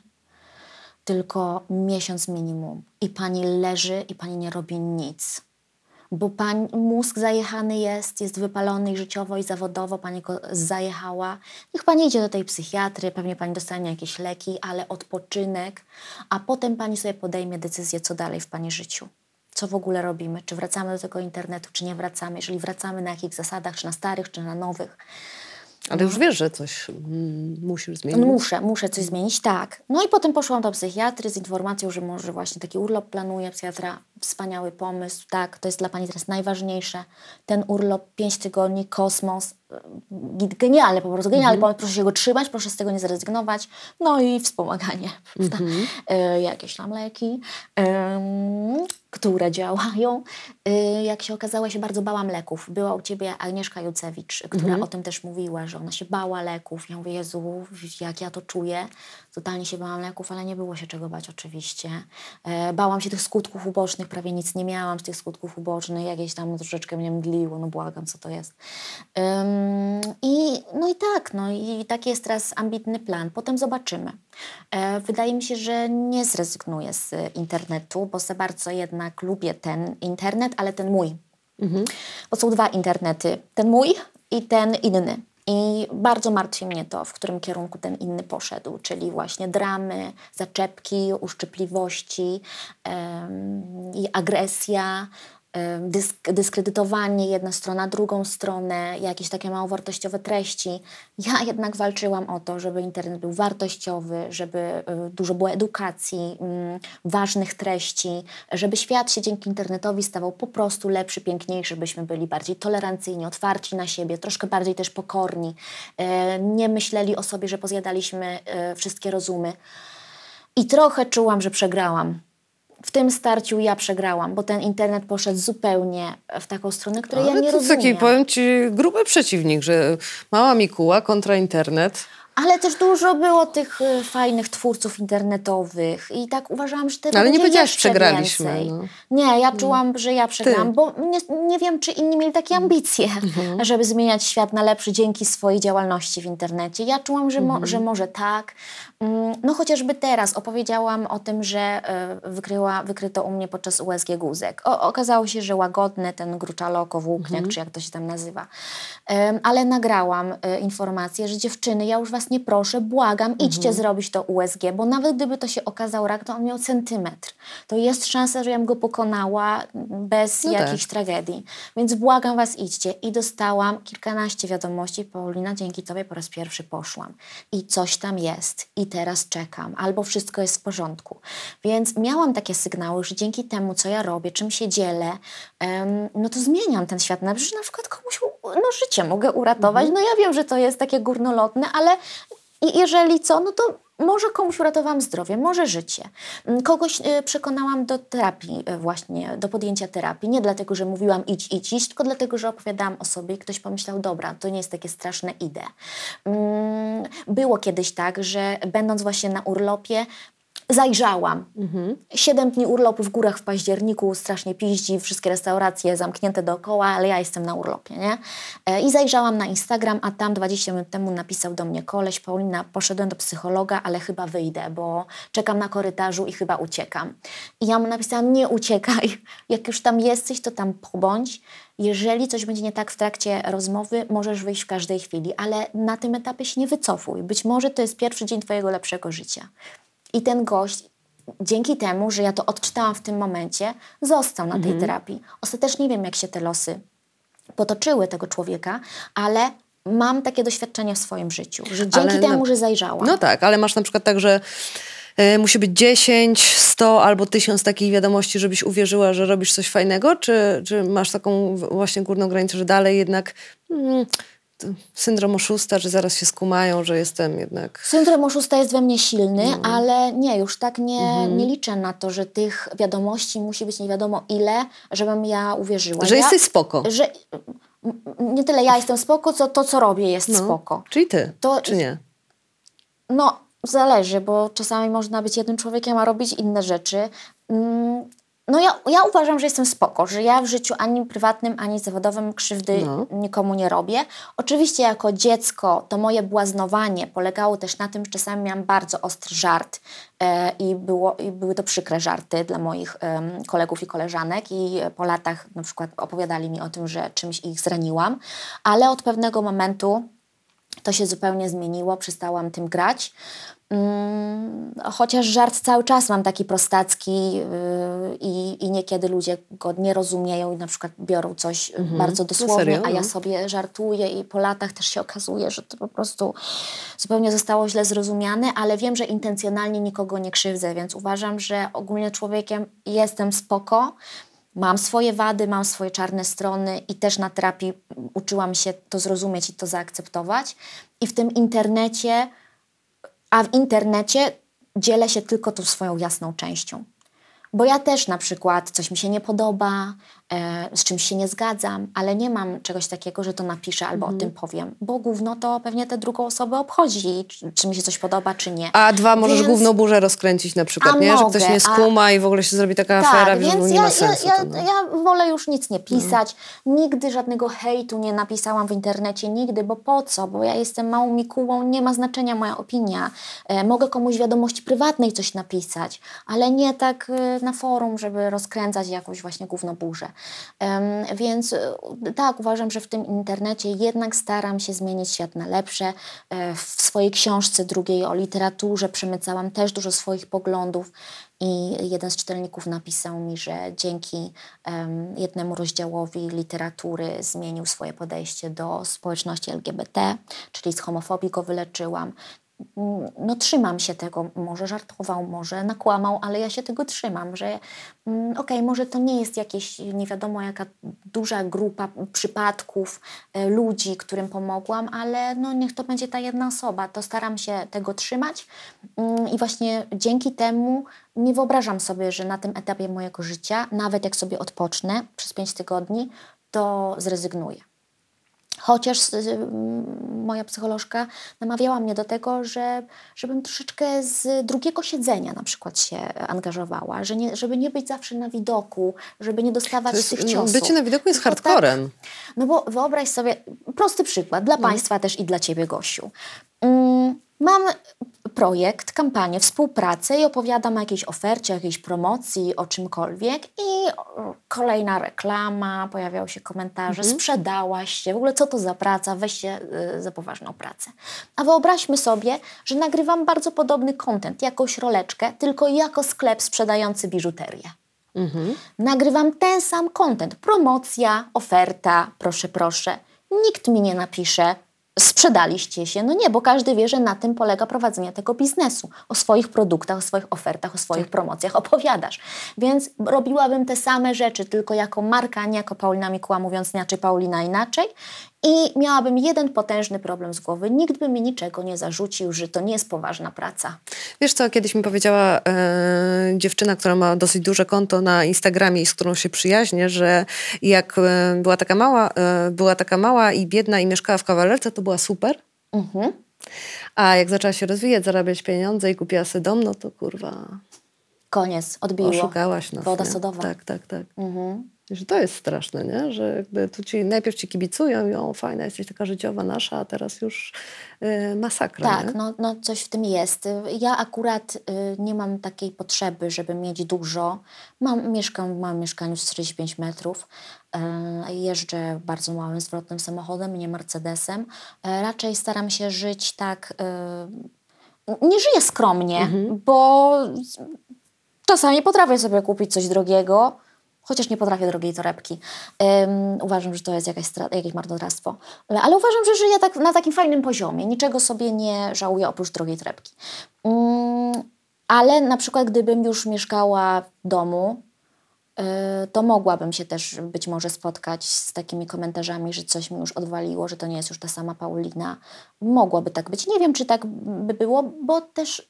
tylko miesiąc minimum i Pani leży i Pani nie robi nic. Bo pań, mózg zajechany jest, jest wypalony i życiowo i zawodowo, pani go zajechała. Niech pani idzie do tej psychiatry, pewnie pani dostanie jakieś leki, ale odpoczynek, a potem pani sobie podejmie decyzję, co dalej w pani życiu. Co w ogóle robimy? Czy wracamy do tego internetu, czy nie wracamy? Jeżeli wracamy, na jakich zasadach, czy na starych, czy na nowych? Ale już wiesz, że coś mm, musisz zmienić. Muszę, muszę coś zmienić, tak. No i potem poszłam do psychiatry z informacją, że może właśnie taki urlop planuje. Psychiatra, wspaniały pomysł, tak, to jest dla Pani teraz najważniejsze. Ten urlop, pięć tygodni, kosmos, y, genialny po prostu, genialny pomysł, proszę się go trzymać, proszę z tego nie zrezygnować. No i wspomaganie, y, jakieś tam leki, ym, które działają. Y, jak się okazało, ja się bardzo bałam leków. Była u Ciebie Agnieszka Jucewicz, która o tym też mówiła, że ona się bała leków. Ja mówię, Jezu, jak ja to czuję. Totalnie się bałam leków, ale nie było się czego bać oczywiście. E, bałam się tych skutków ubocznych, prawie nic nie miałam z tych skutków ubocznych, jakieś tam troszeczkę mnie mdliło, no błagam, co to jest. Ym, I no i tak, no i taki jest teraz ambitny plan. Potem zobaczymy. E, wydaje mi się, że nie zrezygnuję z internetu, bo za bardzo jednak lubię ten internet, ale ten mój. Bo są dwa internety, ten mój i ten inny. I bardzo martwi mnie to, w którym kierunku ten inny poszedł, czyli właśnie dramy, zaczepki, uszczypliwości i agresja, dysk dyskredytowanie jedna strona, drugą stronę, jakieś takie mało wartościowe treści. Ja jednak walczyłam o to, żeby internet był wartościowy, żeby y, dużo było edukacji, ważnych treści, żeby świat się dzięki internetowi stawał po prostu lepszy, piękniejszy, żebyśmy byli bardziej tolerancyjni, otwarci na siebie, troszkę bardziej też pokorni, e, nie myśleli o sobie, że pozjadaliśmy e, wszystkie rozumy. I trochę czułam, że przegrałam. W tym starciu ja przegrałam, bo ten internet poszedł zupełnie w taką stronę, której ja Ale nie to rozumiem. taki, powiem ci, gruby przeciwnik, że mała Mikuła kontra internet. Ale też dużo było tych y, fajnych twórców internetowych i tak uważałam, że tego Ale nie powiedziałaś, przegraliśmy, no. Nie, ja czułam, że ja przegrałam, Ty. bo nie, nie wiem, czy inni mieli takie ambicje, żeby zmieniać świat na lepszy dzięki swojej działalności w internecie. Ja czułam, że, mo, że może tak. Mm, No chociażby teraz opowiedziałam o tym, że y, wykryła, wykryto u mnie podczas USG guzek. O, okazało się, że łagodny ten gruczaloko, włókniak, czy jak to się tam nazywa. Ale nagrałam y, informację, że dziewczyny, ja już was nie proszę, błagam, idźcie zrobić to USG, bo nawet gdyby to się okazał rak, to on miał centymetr. To jest szansa, że ja bym go pokonała bez No tak. jakichś tragedii. Więc błagam was, idźcie. I dostałam kilkanaście wiadomości. Paulina, dzięki tobie po raz pierwszy poszłam. I coś tam jest. I teraz czekam. Albo wszystko jest w porządku. Więc miałam takie sygnały, że dzięki temu, co ja robię, czym się dzielę, em, no to zmieniam ten świat. Na przykład, na przykład komuś no, życie mogę uratować. No ja wiem, że to jest takie górnolotne, ale i jeżeli co, no to może komuś uratowałam zdrowie, może życie. Mm, Kogoś y, przekonałam do terapii y, właśnie, do podjęcia terapii. Nie dlatego, że mówiłam idź, idź, idź, tylko dlatego, że opowiadałam o sobie i ktoś pomyślał, dobra, to nie jest takie straszne, idę. Mm, Było kiedyś tak, że będąc właśnie na urlopie, zajrzałam. Siedem dni urlopu w górach w październiku, strasznie piździ, wszystkie restauracje zamknięte dookoła, ale ja jestem na urlopie, nie? E, I zajrzałam na Instagram, a tam 20 minut temu napisał do mnie koleś, Paulina, poszedłem do psychologa, ale chyba wyjdę, bo czekam na korytarzu i chyba uciekam. I ja mu napisałam, nie uciekaj, jak już tam jesteś, to tam pobądź. Jeżeli coś będzie nie tak w trakcie rozmowy, możesz wyjść w każdej chwili, ale na tym etapie się nie wycofuj. Być może to jest pierwszy dzień twojego lepszego życia. I ten gość, dzięki temu, że ja to odczytałam w tym momencie, został na tej Mhm. terapii. Ostatecznie nie wiem, jak się te losy potoczyły tego człowieka, ale mam takie doświadczenie w swoim życiu, że dzięki Ale temu, na- że zajrzałam. No tak, ale masz na przykład tak, że e, musi być 10, 100 albo 1000 takich wiadomości, żebyś uwierzyła, że robisz coś fajnego, czy, czy masz taką właśnie górną granicę, że dalej jednak mm, syndrom oszusta, że zaraz się skumają, że jestem jednak... Syndrom oszusta jest we mnie silny, No. ale nie, już tak nie, Mhm. nie liczę na to, że tych wiadomości musi być nie wiadomo ile, żebym ja uwierzyła. Że ja, jesteś spoko. Że nie tyle ja jestem spoko, co to, co robię jest No. spoko. Czyli ty, To- czy nie? No, zależy, bo czasami można być jednym człowiekiem, a robić inne rzeczy. Mm, no ja, ja uważam, że jestem spoko, że ja w życiu ani prywatnym, ani zawodowym krzywdy No. nikomu nie robię. Oczywiście jako dziecko to moje błaznowanie polegało też na tym, że czasami miałam bardzo ostry żart e, i, było, i były to przykre żarty dla moich em, kolegów i koleżanek i po latach na przykład opowiadali mi o tym, że czymś ich zraniłam, ale od pewnego momentu to się zupełnie zmieniło, przestałam tym grać. Chociaż żart cały czas mam taki prostacki yy, i, i niekiedy ludzie go nie rozumieją i na przykład biorą coś bardzo dosłownie, serio? a ja No. sobie żartuję i po latach też się okazuje, że to po prostu zupełnie zostało źle zrozumiane, ale wiem, że intencjonalnie nikogo nie krzywdzę, więc uważam, że ogólnie człowiekiem jestem spoko. Mam swoje wady, mam swoje czarne strony i też na terapii uczyłam się to zrozumieć i to zaakceptować. I w tym internecie a w internecie dzielę się tylko tą swoją jasną częścią. Bo ja też na przykład coś mi się nie podoba, z czymś się nie zgadzam, ale nie mam czegoś takiego, że to napiszę albo o tym powiem. Bo gówno to pewnie tę drugą osobę obchodzi, czy, czy mi się coś podoba, czy nie. A dwa, możesz Więc- główną burzę rozkręcić na przykład, A nie? Że mogę, ktoś nie a- skuma i w ogóle się zrobi taka afera, Tak, wiesz, więc nie ja, ma sensu. ja, to, ja, no. ja wolę już nic nie pisać. Nigdy żadnego hejtu nie napisałam w internecie, nigdy, bo po co? Bo ja jestem małą Mikułą, nie ma znaczenia moja opinia. E, mogę komuś wiadomości prywatnej coś napisać, ale nie tak e, na forum, żeby rozkręcać jakąś właśnie gównoburzę. Em, więc e, tak, uważam, że w tym internecie jednak staram się zmienić świat na lepsze. E, w swojej książce drugiej o literaturze przemycałam też dużo swoich poglądów. I jeden z czytelników napisał mi, że dzięki em, jednemu rozdziałowi literatury zmienił swoje podejście do społeczności LGBT, czyli z homofobii go wyleczyłam. No trzymam się tego, może żartował, może nakłamał, ale ja się tego trzymam, że mm, okej, może to nie jest jakieś nie wiadomo jaka duża grupa przypadków e, ludzi, którym pomogłam, ale no niech to będzie ta jedna osoba, to staram się tego trzymać Mm, i właśnie dzięki temu nie wyobrażam sobie, że na tym etapie mojego życia, nawet jak sobie odpocznę przez pięć tygodni, to zrezygnuję. Chociaż moja psycholożka namawiała mnie do tego, że, żebym troszeczkę z drugiego siedzenia na przykład się angażowała, że nie, żeby nie być zawsze na widoku, żeby nie dostawać To jest- tych no, ciosów. bycie na widoku jest Tylko hardcorem. Tak, no bo wyobraź sobie, prosty przykład dla Państwa też i dla Ciebie, Gosiu. Mm, mam projekt, kampanię, współpracę i opowiadam o jakiejś ofercie, o jakiejś promocji, o czymkolwiek i kolejna reklama, pojawiają się komentarze, sprzedałaś się, w ogóle co to za praca, weź się y, za poważną pracę. A wyobraźmy sobie, że nagrywam bardzo podobny content, jakąś roleczkę, tylko jako sklep sprzedający biżuterię. Nagrywam ten sam content. Promocja, oferta, proszę, proszę. Nikt mi nie napisze, sprzedaliście się. No nie, bo każdy wie, że na tym polega prowadzenie tego biznesu. O swoich produktach, o swoich ofertach, o swoich promocjach opowiadasz. Więc robiłabym te same rzeczy, tylko jako marka, nie jako Paulina Mikuła, mówiąc inaczej, Paulina inaczej. I miałabym jeden potężny problem z głowy. Nikt by mi niczego nie zarzucił, że to nie jest poważna praca. Wiesz co, kiedyś mi powiedziała e, dziewczyna, która ma dosyć duże konto na Instagramie i z którą się przyjaźnię, że jak e, była taka mała, e, była taka mała i biedna i mieszkała w kawalerce, to była super. Mhm. A jak zaczęła się rozwijać, zarabiać pieniądze i kupiła sobie dom, no to kurwa, Koniec, odbiło. oszukałaś nas. Woda nie? sodowa. Tak, tak, tak. Mhm. Że to jest straszne, nie? Że jakby tu ci najpierw ci kibicują i o, fajna, jesteś taka życiowa nasza, a teraz już y, masakra, Tak, nie? no, no coś w tym jest. Ja akurat y, nie mam takiej potrzeby, żeby mieć dużo. Mam, mieszkam w małym mieszkaniu z 45 metrów. Y, jeżdżę bardzo małym, zwrotnym samochodem, nie Mercedesem. Y, raczej staram się żyć tak... Y, nie żyję skromnie, bo czasami potrafię sobie kupić coś drogiego, chociaż nie potrafię drogiej torebki. Ym, uważam, że to jest jakaś jakieś marnotrawstwo. Ale, uważam, że żyję tak, na takim fajnym poziomie. Niczego sobie nie żałuję oprócz drogiej torebki. Ym, ale na przykład gdybym już mieszkała w domu, y, to mogłabym się też być może spotkać z takimi komentarzami, że coś mi już odwaliło, że to nie jest już ta sama Paulina. Mogłoby tak być. Nie wiem, czy tak by było, bo też y,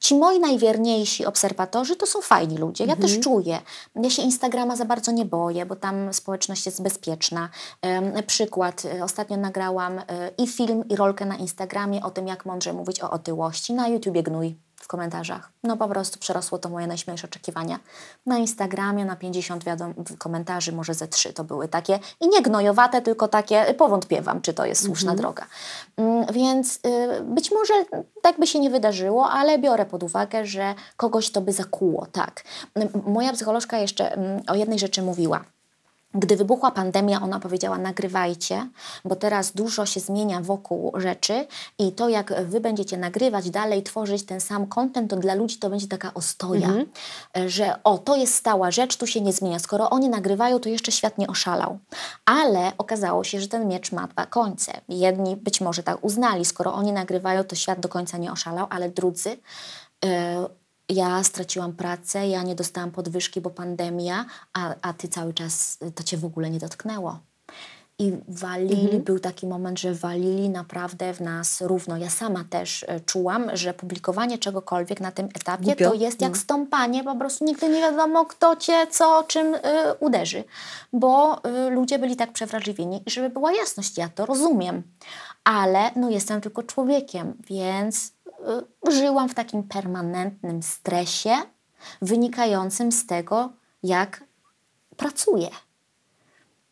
ci moi najwierniejsi obserwatorzy to są fajni ludzie. Ja też czuję. Ja się Instagrama za bardzo nie boję, bo tam społeczność jest bezpieczna. Przykład. y, Ostatnio nagrałam y, i film, i rolkę na Instagramie o tym, jak mądrze mówić o otyłości. Na YouTubie Gnój. W komentarzach. No po prostu przerosło to moje najśmielsze oczekiwania. Na Instagramie na 50 wiadom- komentarzy, może ze trzy to były takie i nie gnojowate, tylko takie powątpiewam, czy to jest słuszna droga. Mm, Więc y, być może tak by się nie wydarzyło, ale biorę pod uwagę, że kogoś to by zakuło, tak. Moja psycholożka jeszcze mm, o jednej rzeczy mówiła. Gdy wybuchła pandemia, ona powiedziała: nagrywajcie, bo teraz dużo się zmienia wokół rzeczy i to, jak wy będziecie nagrywać, dalej tworzyć ten sam content, to dla ludzi to będzie taka ostoja, że o, to jest stała rzecz, tu się nie zmienia. Skoro oni nagrywają, to jeszcze świat nie oszalał. Ale okazało się, że ten miecz ma dwa końce. Jedni być może tak uznali, skoro oni nagrywają, to świat do końca nie oszalał, ale drudzy. e, ja straciłam pracę, ja nie dostałam podwyżki, bo pandemia, a, a ty cały czas y, to cię w ogóle nie dotknęło. I walili, był taki moment, że walili naprawdę w nas równo. Ja sama też e, czułam, że publikowanie czegokolwiek na tym etapie Głupio. to jest jak stąpanie, po prostu nigdy nie wiadomo, kto cię co, czym y, uderzy. Bo y, ludzie byli tak przewrażliwieni. I żeby była jasność, ja to rozumiem. Ale no, jestem tylko człowiekiem, więc y, żyłam w takim permanentnym stresie wynikającym z tego, jak pracuję.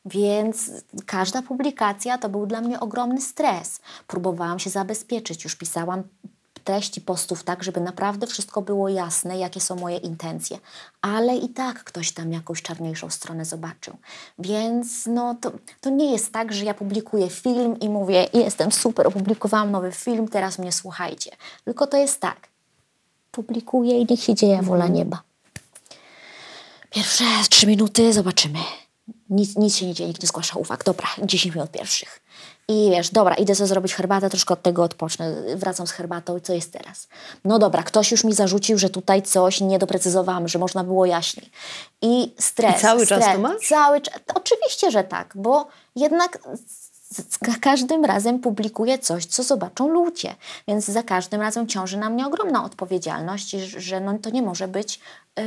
Więc każda publikacja to był dla mnie ogromny stres. Próbowałam się zabezpieczyć, już pisałam treści postów tak, żeby naprawdę wszystko było jasne, jakie są moje intencje. Ale i tak ktoś tam jakąś czarniejszą stronę zobaczył. Więc no, to, to nie jest tak, że ja publikuję film i mówię, jestem super, opublikowałam nowy film, teraz mnie słuchajcie. Tylko to jest tak, publikuję i niech się dzieje wola nieba. Pierwsze trzy minuty zobaczymy. Nic, nic się nie dzieje, nikt nie zgłasza uwag. Dobra, 10 minut pierwszych. I wiesz, dobra, idę sobie zrobić herbatę, troszkę od tego odpocznę. Wracam z herbatą i co jest teraz? No dobra, ktoś już mi zarzucił, że tutaj coś nie doprecyzowałam, że można było jaśniej. I stres. I cały czas stres, to masz? Cały czas. Oczywiście, że tak, bo jednak z- z ka- każdym razem publikuję coś, co zobaczą ludzie. Więc za każdym razem ciąży na mnie ogromna odpowiedzialność, że no, to nie może być yy,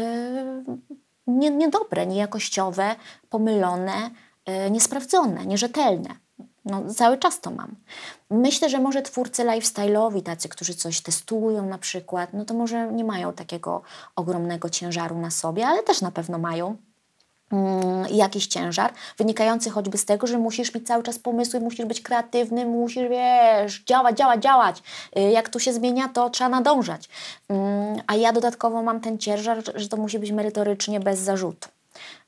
nie, niedobre, niejakościowe, pomylone, yy, niesprawdzone, nierzetelne. No, cały czas to mam. Myślę, że może twórcy lifestyle'owi, tacy, którzy coś testują na przykład, no to może nie mają takiego ogromnego ciężaru na sobie, ale też na pewno mają mm, jakiś ciężar, wynikający choćby z tego, że musisz mieć cały czas pomysły, musisz być kreatywny, musisz, wiesz, działać, działać, działać. Y, Jak tu się zmienia, to trzeba nadążać. Mm, A ja dodatkowo mam ten ciężar, że- że to musi być merytorycznie bez zarzutu.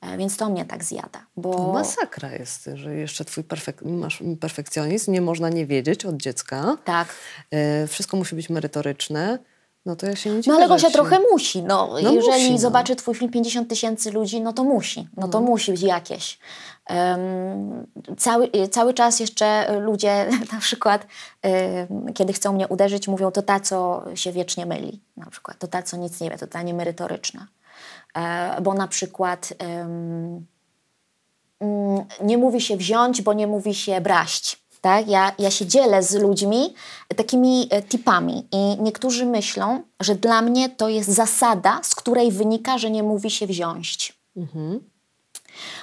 E, Więc to mnie tak zjada, bo... Masakra jest, że jeszcze twój perfek- masz perfekcjonizm, nie można nie wiedzieć od dziecka. Tak. E, wszystko musi być merytoryczne. No to ja się nie dziwię. No ale Gosia ci- trochę musi. No, No jeżeli musi, no. zobaczy twój film 50 tysięcy ludzi, no to musi. No to musi być jakieś. Em, cały, y, cały czas jeszcze ludzie na przykład, em, kiedy chcą mnie uderzyć, mówią to ta, co się wiecznie myli. Na przykład to ta, co nic nie wie, to ta niemerytoryczna. E, bo na przykład mm, nie mówi się wziąć, bo nie mówi się braść. Tak? Ja, ja się dzielę z ludźmi takimi e, tipami i niektórzy myślą, że dla mnie to jest zasada, z której wynika, że nie mówi się wziąć.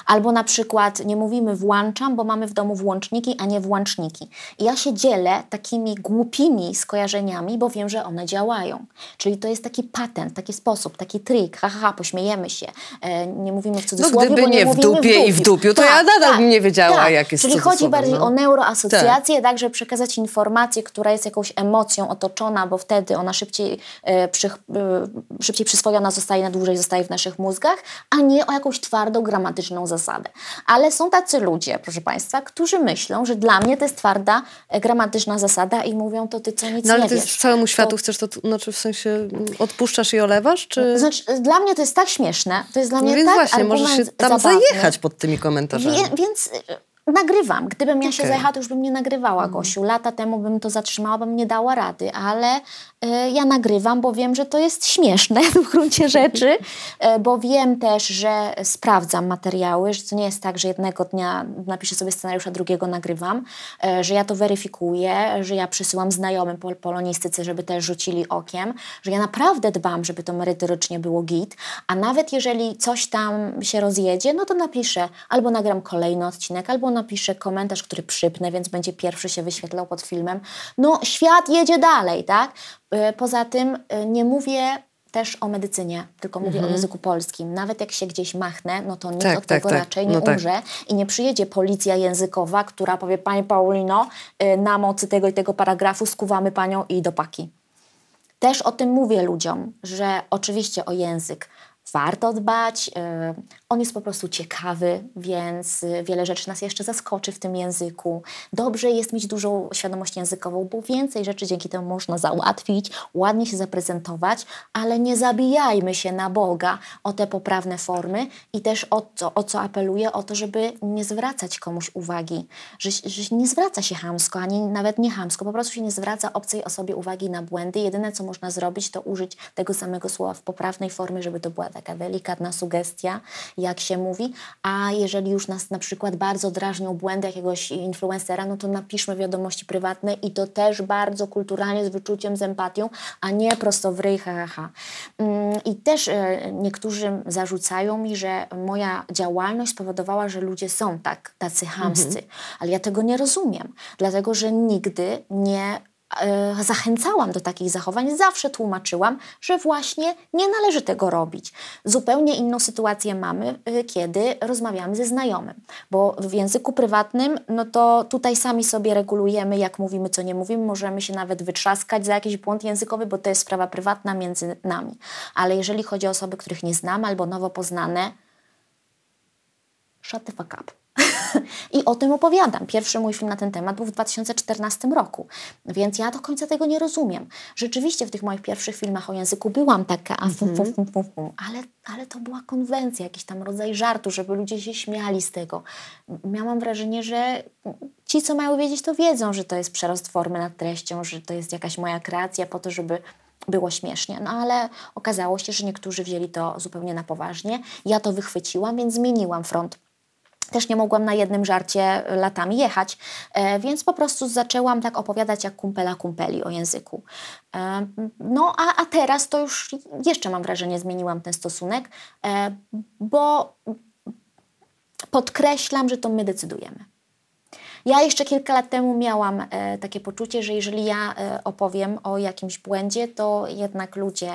Albo na przykład nie mówimy włączam, bo mamy w domu włączniki, a nie włączniki. I ja się dzielę takimi głupimi skojarzeniami, bo wiem, że one działają. Czyli to jest taki patent, taki sposób, taki trik, ha, ha, ha pośmiejemy się. E, nie mówimy w No cudzysłowie, gdyby bo nie, nie w dupie i w dupiu, to ja nadal bym nie wiedziała, jak jest Czyli chodzi cudzysłowem, bardziej no. o neuroasocjację, tak. żeby przekazać informację, która jest jakąś emocją otoczona, bo wtedy ona szybciej, e, przy, e, szybciej przyswojona zostaje, na dłużej zostaje w naszych mózgach, a nie o jakąś twardą, zasadę. Ale są tacy ludzie, proszę Państwa, którzy myślą, że dla mnie to jest twarda, e, gramatyczna zasada i mówią, to ty co nic No ale nie ty wiesz. całemu światu To- chcesz to, znaczy w sensie mm, odpuszczasz i olewasz, czy... Znaczy, dla mnie to jest tak śmieszne, to jest dla No mnie więc tak właśnie, możesz się tam zabawny. zajechać pod tymi komentarzami. Wie, więc y, nagrywam. Gdybym ja się Okej. zajechała, to już bym nie nagrywała, Gosiu. Lata temu bym to zatrzymała, bym nie dała rady, ale ja nagrywam, bo wiem, że to jest śmieszne w gruncie rzeczy, y, bo wiem też, że sprawdzam materiały, że to nie jest tak, że jednego dnia napiszę sobie scenariusz, a drugiego nagrywam, y, że ja to weryfikuję, że ja przysyłam znajomym pol polonistyce, żeby też rzucili okiem, że ja naprawdę dbam, żeby to merytorycznie było git, a nawet jeżeli coś tam się rozjedzie, no to napiszę, albo nagram kolejny odcinek, albo napiszę komentarz, który przypnę, więc będzie pierwszy się wyświetlał pod filmem. No, świat jedzie dalej, tak? Y, Poza tym y, nie mówię też o medycynie, tylko mówię o języku polskim. Nawet jak się gdzieś machnę, no to nikt Tak, od tak, tego tak. raczej nie No umrze i nie przyjedzie policja językowa, która powie, Pani Paulino, y, na mocy tego i tego paragrafu skuwamy Panią i do paki. Też o tym mówię ludziom, że oczywiście o język warto dbać. On jest po prostu ciekawy, więc y, wiele rzeczy nas jeszcze zaskoczy w tym języku. Dobrze jest mieć dużą świadomość językową, bo więcej rzeczy dzięki temu można załatwić, ładnie się zaprezentować, ale nie zabijajmy się na Boga o te poprawne formy i też o to, o co apeluję, o to, żeby nie zwracać komuś uwagi, że, że nie zwraca się chamsko, ani nawet nie chamsko, po prostu się nie zwraca obcej osobie uwagi na błędy. Jedyne, co można zrobić, to użyć tego samego słowa w poprawnej formie, żeby to była taka delikatna sugestia, jak się mówi, a jeżeli już nas na przykład bardzo drażnią błędy jakiegoś influencera, no to napiszmy wiadomości prywatne i to też bardzo kulturalnie, z wyczuciem, z empatią, a nie prosto w ryj, ha, ha. Mm, I też e, niektórzy zarzucają mi, że moja działalność spowodowała, że ludzie są tak, tacy chamscy, ale ja tego nie rozumiem, dlatego że nigdy nie zachęcałam do takich zachowań, zawsze tłumaczyłam, że właśnie nie należy tego robić. Zupełnie inną sytuację mamy, y, kiedy rozmawiamy ze znajomym, bo w języku prywatnym, no to tutaj sami sobie regulujemy, jak mówimy, co nie mówimy, możemy się nawet wytrzaskać za jakiś błąd językowy, bo to jest sprawa prywatna między nami. Ale jeżeli chodzi o osoby, których nie znamy albo nowo poznane, shut the fuck up. I o tym opowiadam. Pierwszy mój film na ten temat był w 2014 roku, więc ja do końca tego nie rozumiem. Rzeczywiście w tych moich pierwszych filmach o języku byłam taka, a fum, fum, fum, fum, fum. Ale, ale to była konwencja, jakiś tam rodzaj żartu, żeby ludzie się śmiali z tego. Miałam wrażenie, że ci, co mają wiedzieć, to wiedzą, że to jest przerost formy nad treścią, że to jest jakaś moja kreacja po to, żeby było śmiesznie. No ale okazało się, że niektórzy wzięli to zupełnie na poważnie. Ja to wychwyciłam, więc zmieniłam front też nie mogłam na jednym żarcie latami jechać, e, więc po prostu zaczęłam tak opowiadać jak kumpela kumpeli o języku. E, no a, a teraz to już jeszcze mam wrażenie zmieniłam ten stosunek, e, bo podkreślam, że to my decydujemy. Ja jeszcze kilka lat temu miałam e, takie poczucie, że jeżeli ja e, opowiem o jakimś błędzie, to jednak ludzie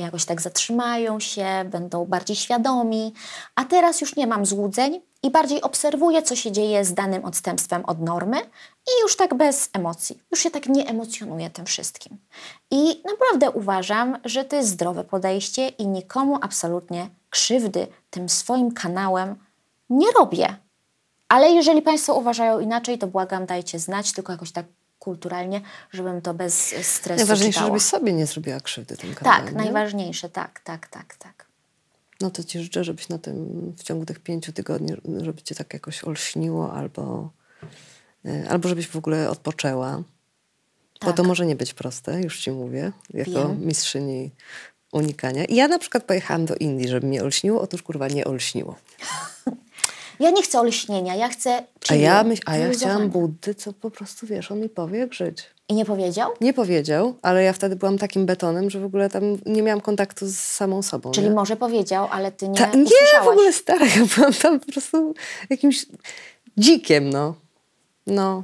jakoś tak zatrzymają się, będą bardziej świadomi, a teraz już nie mam złudzeń i bardziej obserwuję, co się dzieje z danym odstępstwem od normy i już tak bez emocji, już się tak nie emocjonuję tym wszystkim. I naprawdę uważam, że to jest zdrowe podejście i nikomu absolutnie krzywdy tym swoim kanałem nie robię. Ale jeżeli Państwo uważają inaczej, to błagam, dajcie znać, tylko jakoś tak kulturalnie, żebym to bez stresu Najważniejsze, czytała. żebyś sobie nie zrobiła krzywdy tym kanałem. Tak, nie? najważniejsze, tak, tak, tak, tak. No to ci życzę, żebyś na tym w ciągu tych pięciu tygodni, żeby cię tak jakoś olśniło albo, e, albo żebyś w ogóle odpoczęła. Bo Tak. to może nie być proste, już ci mówię, jako Wiem. mistrzyni unikania. I ja na przykład pojechałam do Indii, żeby mnie olśniło. Otóż kurwa nie olśniło. Ja nie chcę olśnienia, ja chcę A ja, myśl, a ja chciałam. Buddy, co po prostu, wiesz, on mi powie jak żyć. I nie powiedział? Nie powiedział, ale ja wtedy byłam takim betonem, że w ogóle tam nie miałam kontaktu z samą sobą. Czyli nie? może powiedział, ale ty nie Ta, nie, w ogóle stara, ja byłam tam po prostu jakimś dzikiem, no. No.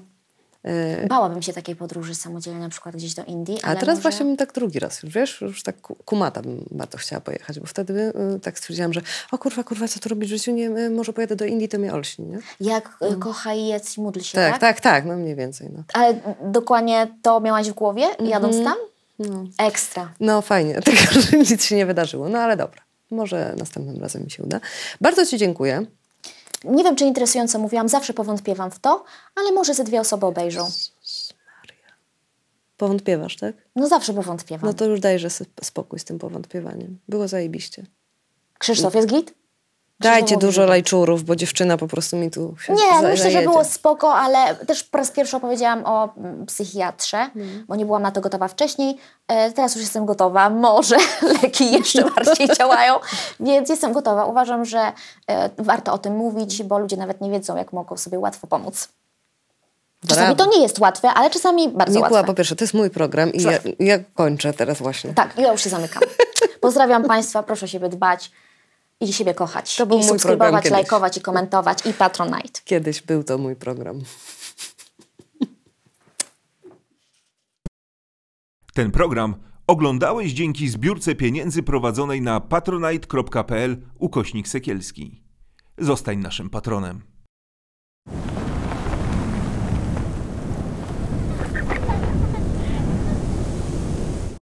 E, Bałabym się takiej podróży samodzielnie, na przykład gdzieś do Indii, a ale teraz może... właśnie bym tak drugi raz już, wiesz, już tak ku- kumata bym bardzo chciała pojechać, bo wtedy y, tak stwierdziłam, że o kurwa, kurwa, co tu robić w życiu, nie, y, może pojadę do Indii, to mnie olśni, nie? Jak y, kocha i jedz i módl się, Tak, tak? tak, tak, no mniej więcej, no. Ale mm, dokładnie to miałaś w głowie, jadąc tam? No, Ekstra. no fajnie, tylko że nic się nie wydarzyło, no ale dobra. Może następnym razem mi się uda. Bardzo Ci dziękuję. Nie wiem, czy interesująco mówiłam, zawsze powątpiewam w to, ale może ze dwie osoby obejrzą. Powątpiewasz, tak? No zawsze powątpiewam. No to już dajże spokój z tym powątpiewaniem. Było zajebiście. Krzysztof jest git? Dajcie dużo lajczurów, bo dziewczyna po prostu mi tu się Nie, za- myślę, że zajedzie. było spoko, ale też po raz pierwszy opowiedziałam o mm, psychiatrze, Mhm. bo nie byłam na to gotowa wcześniej. E, teraz już jestem gotowa. Może leki jeszcze bardziej działają, więc jestem gotowa. Uważam, że e, warto o tym mówić, bo ludzie nawet nie wiedzą, jak mogą sobie łatwo pomóc. Czasami Brawo. to nie jest łatwe, ale czasami bardzo Mikuła, łatwe. po pierwsze, to jest mój program i ja, ja kończę teraz właśnie. Tak, ja już się zamykam. Pozdrawiam Państwa, proszę siebie dbać. I siebie kochać. To był I subskrybować, kiedyś. lajkować i komentować i Patronite. Kiedyś był to mój program. Ten program oglądałeś dzięki zbiórce pieniędzy prowadzonej na patronite.pl ukośnik sekielski. Zostań naszym patronem.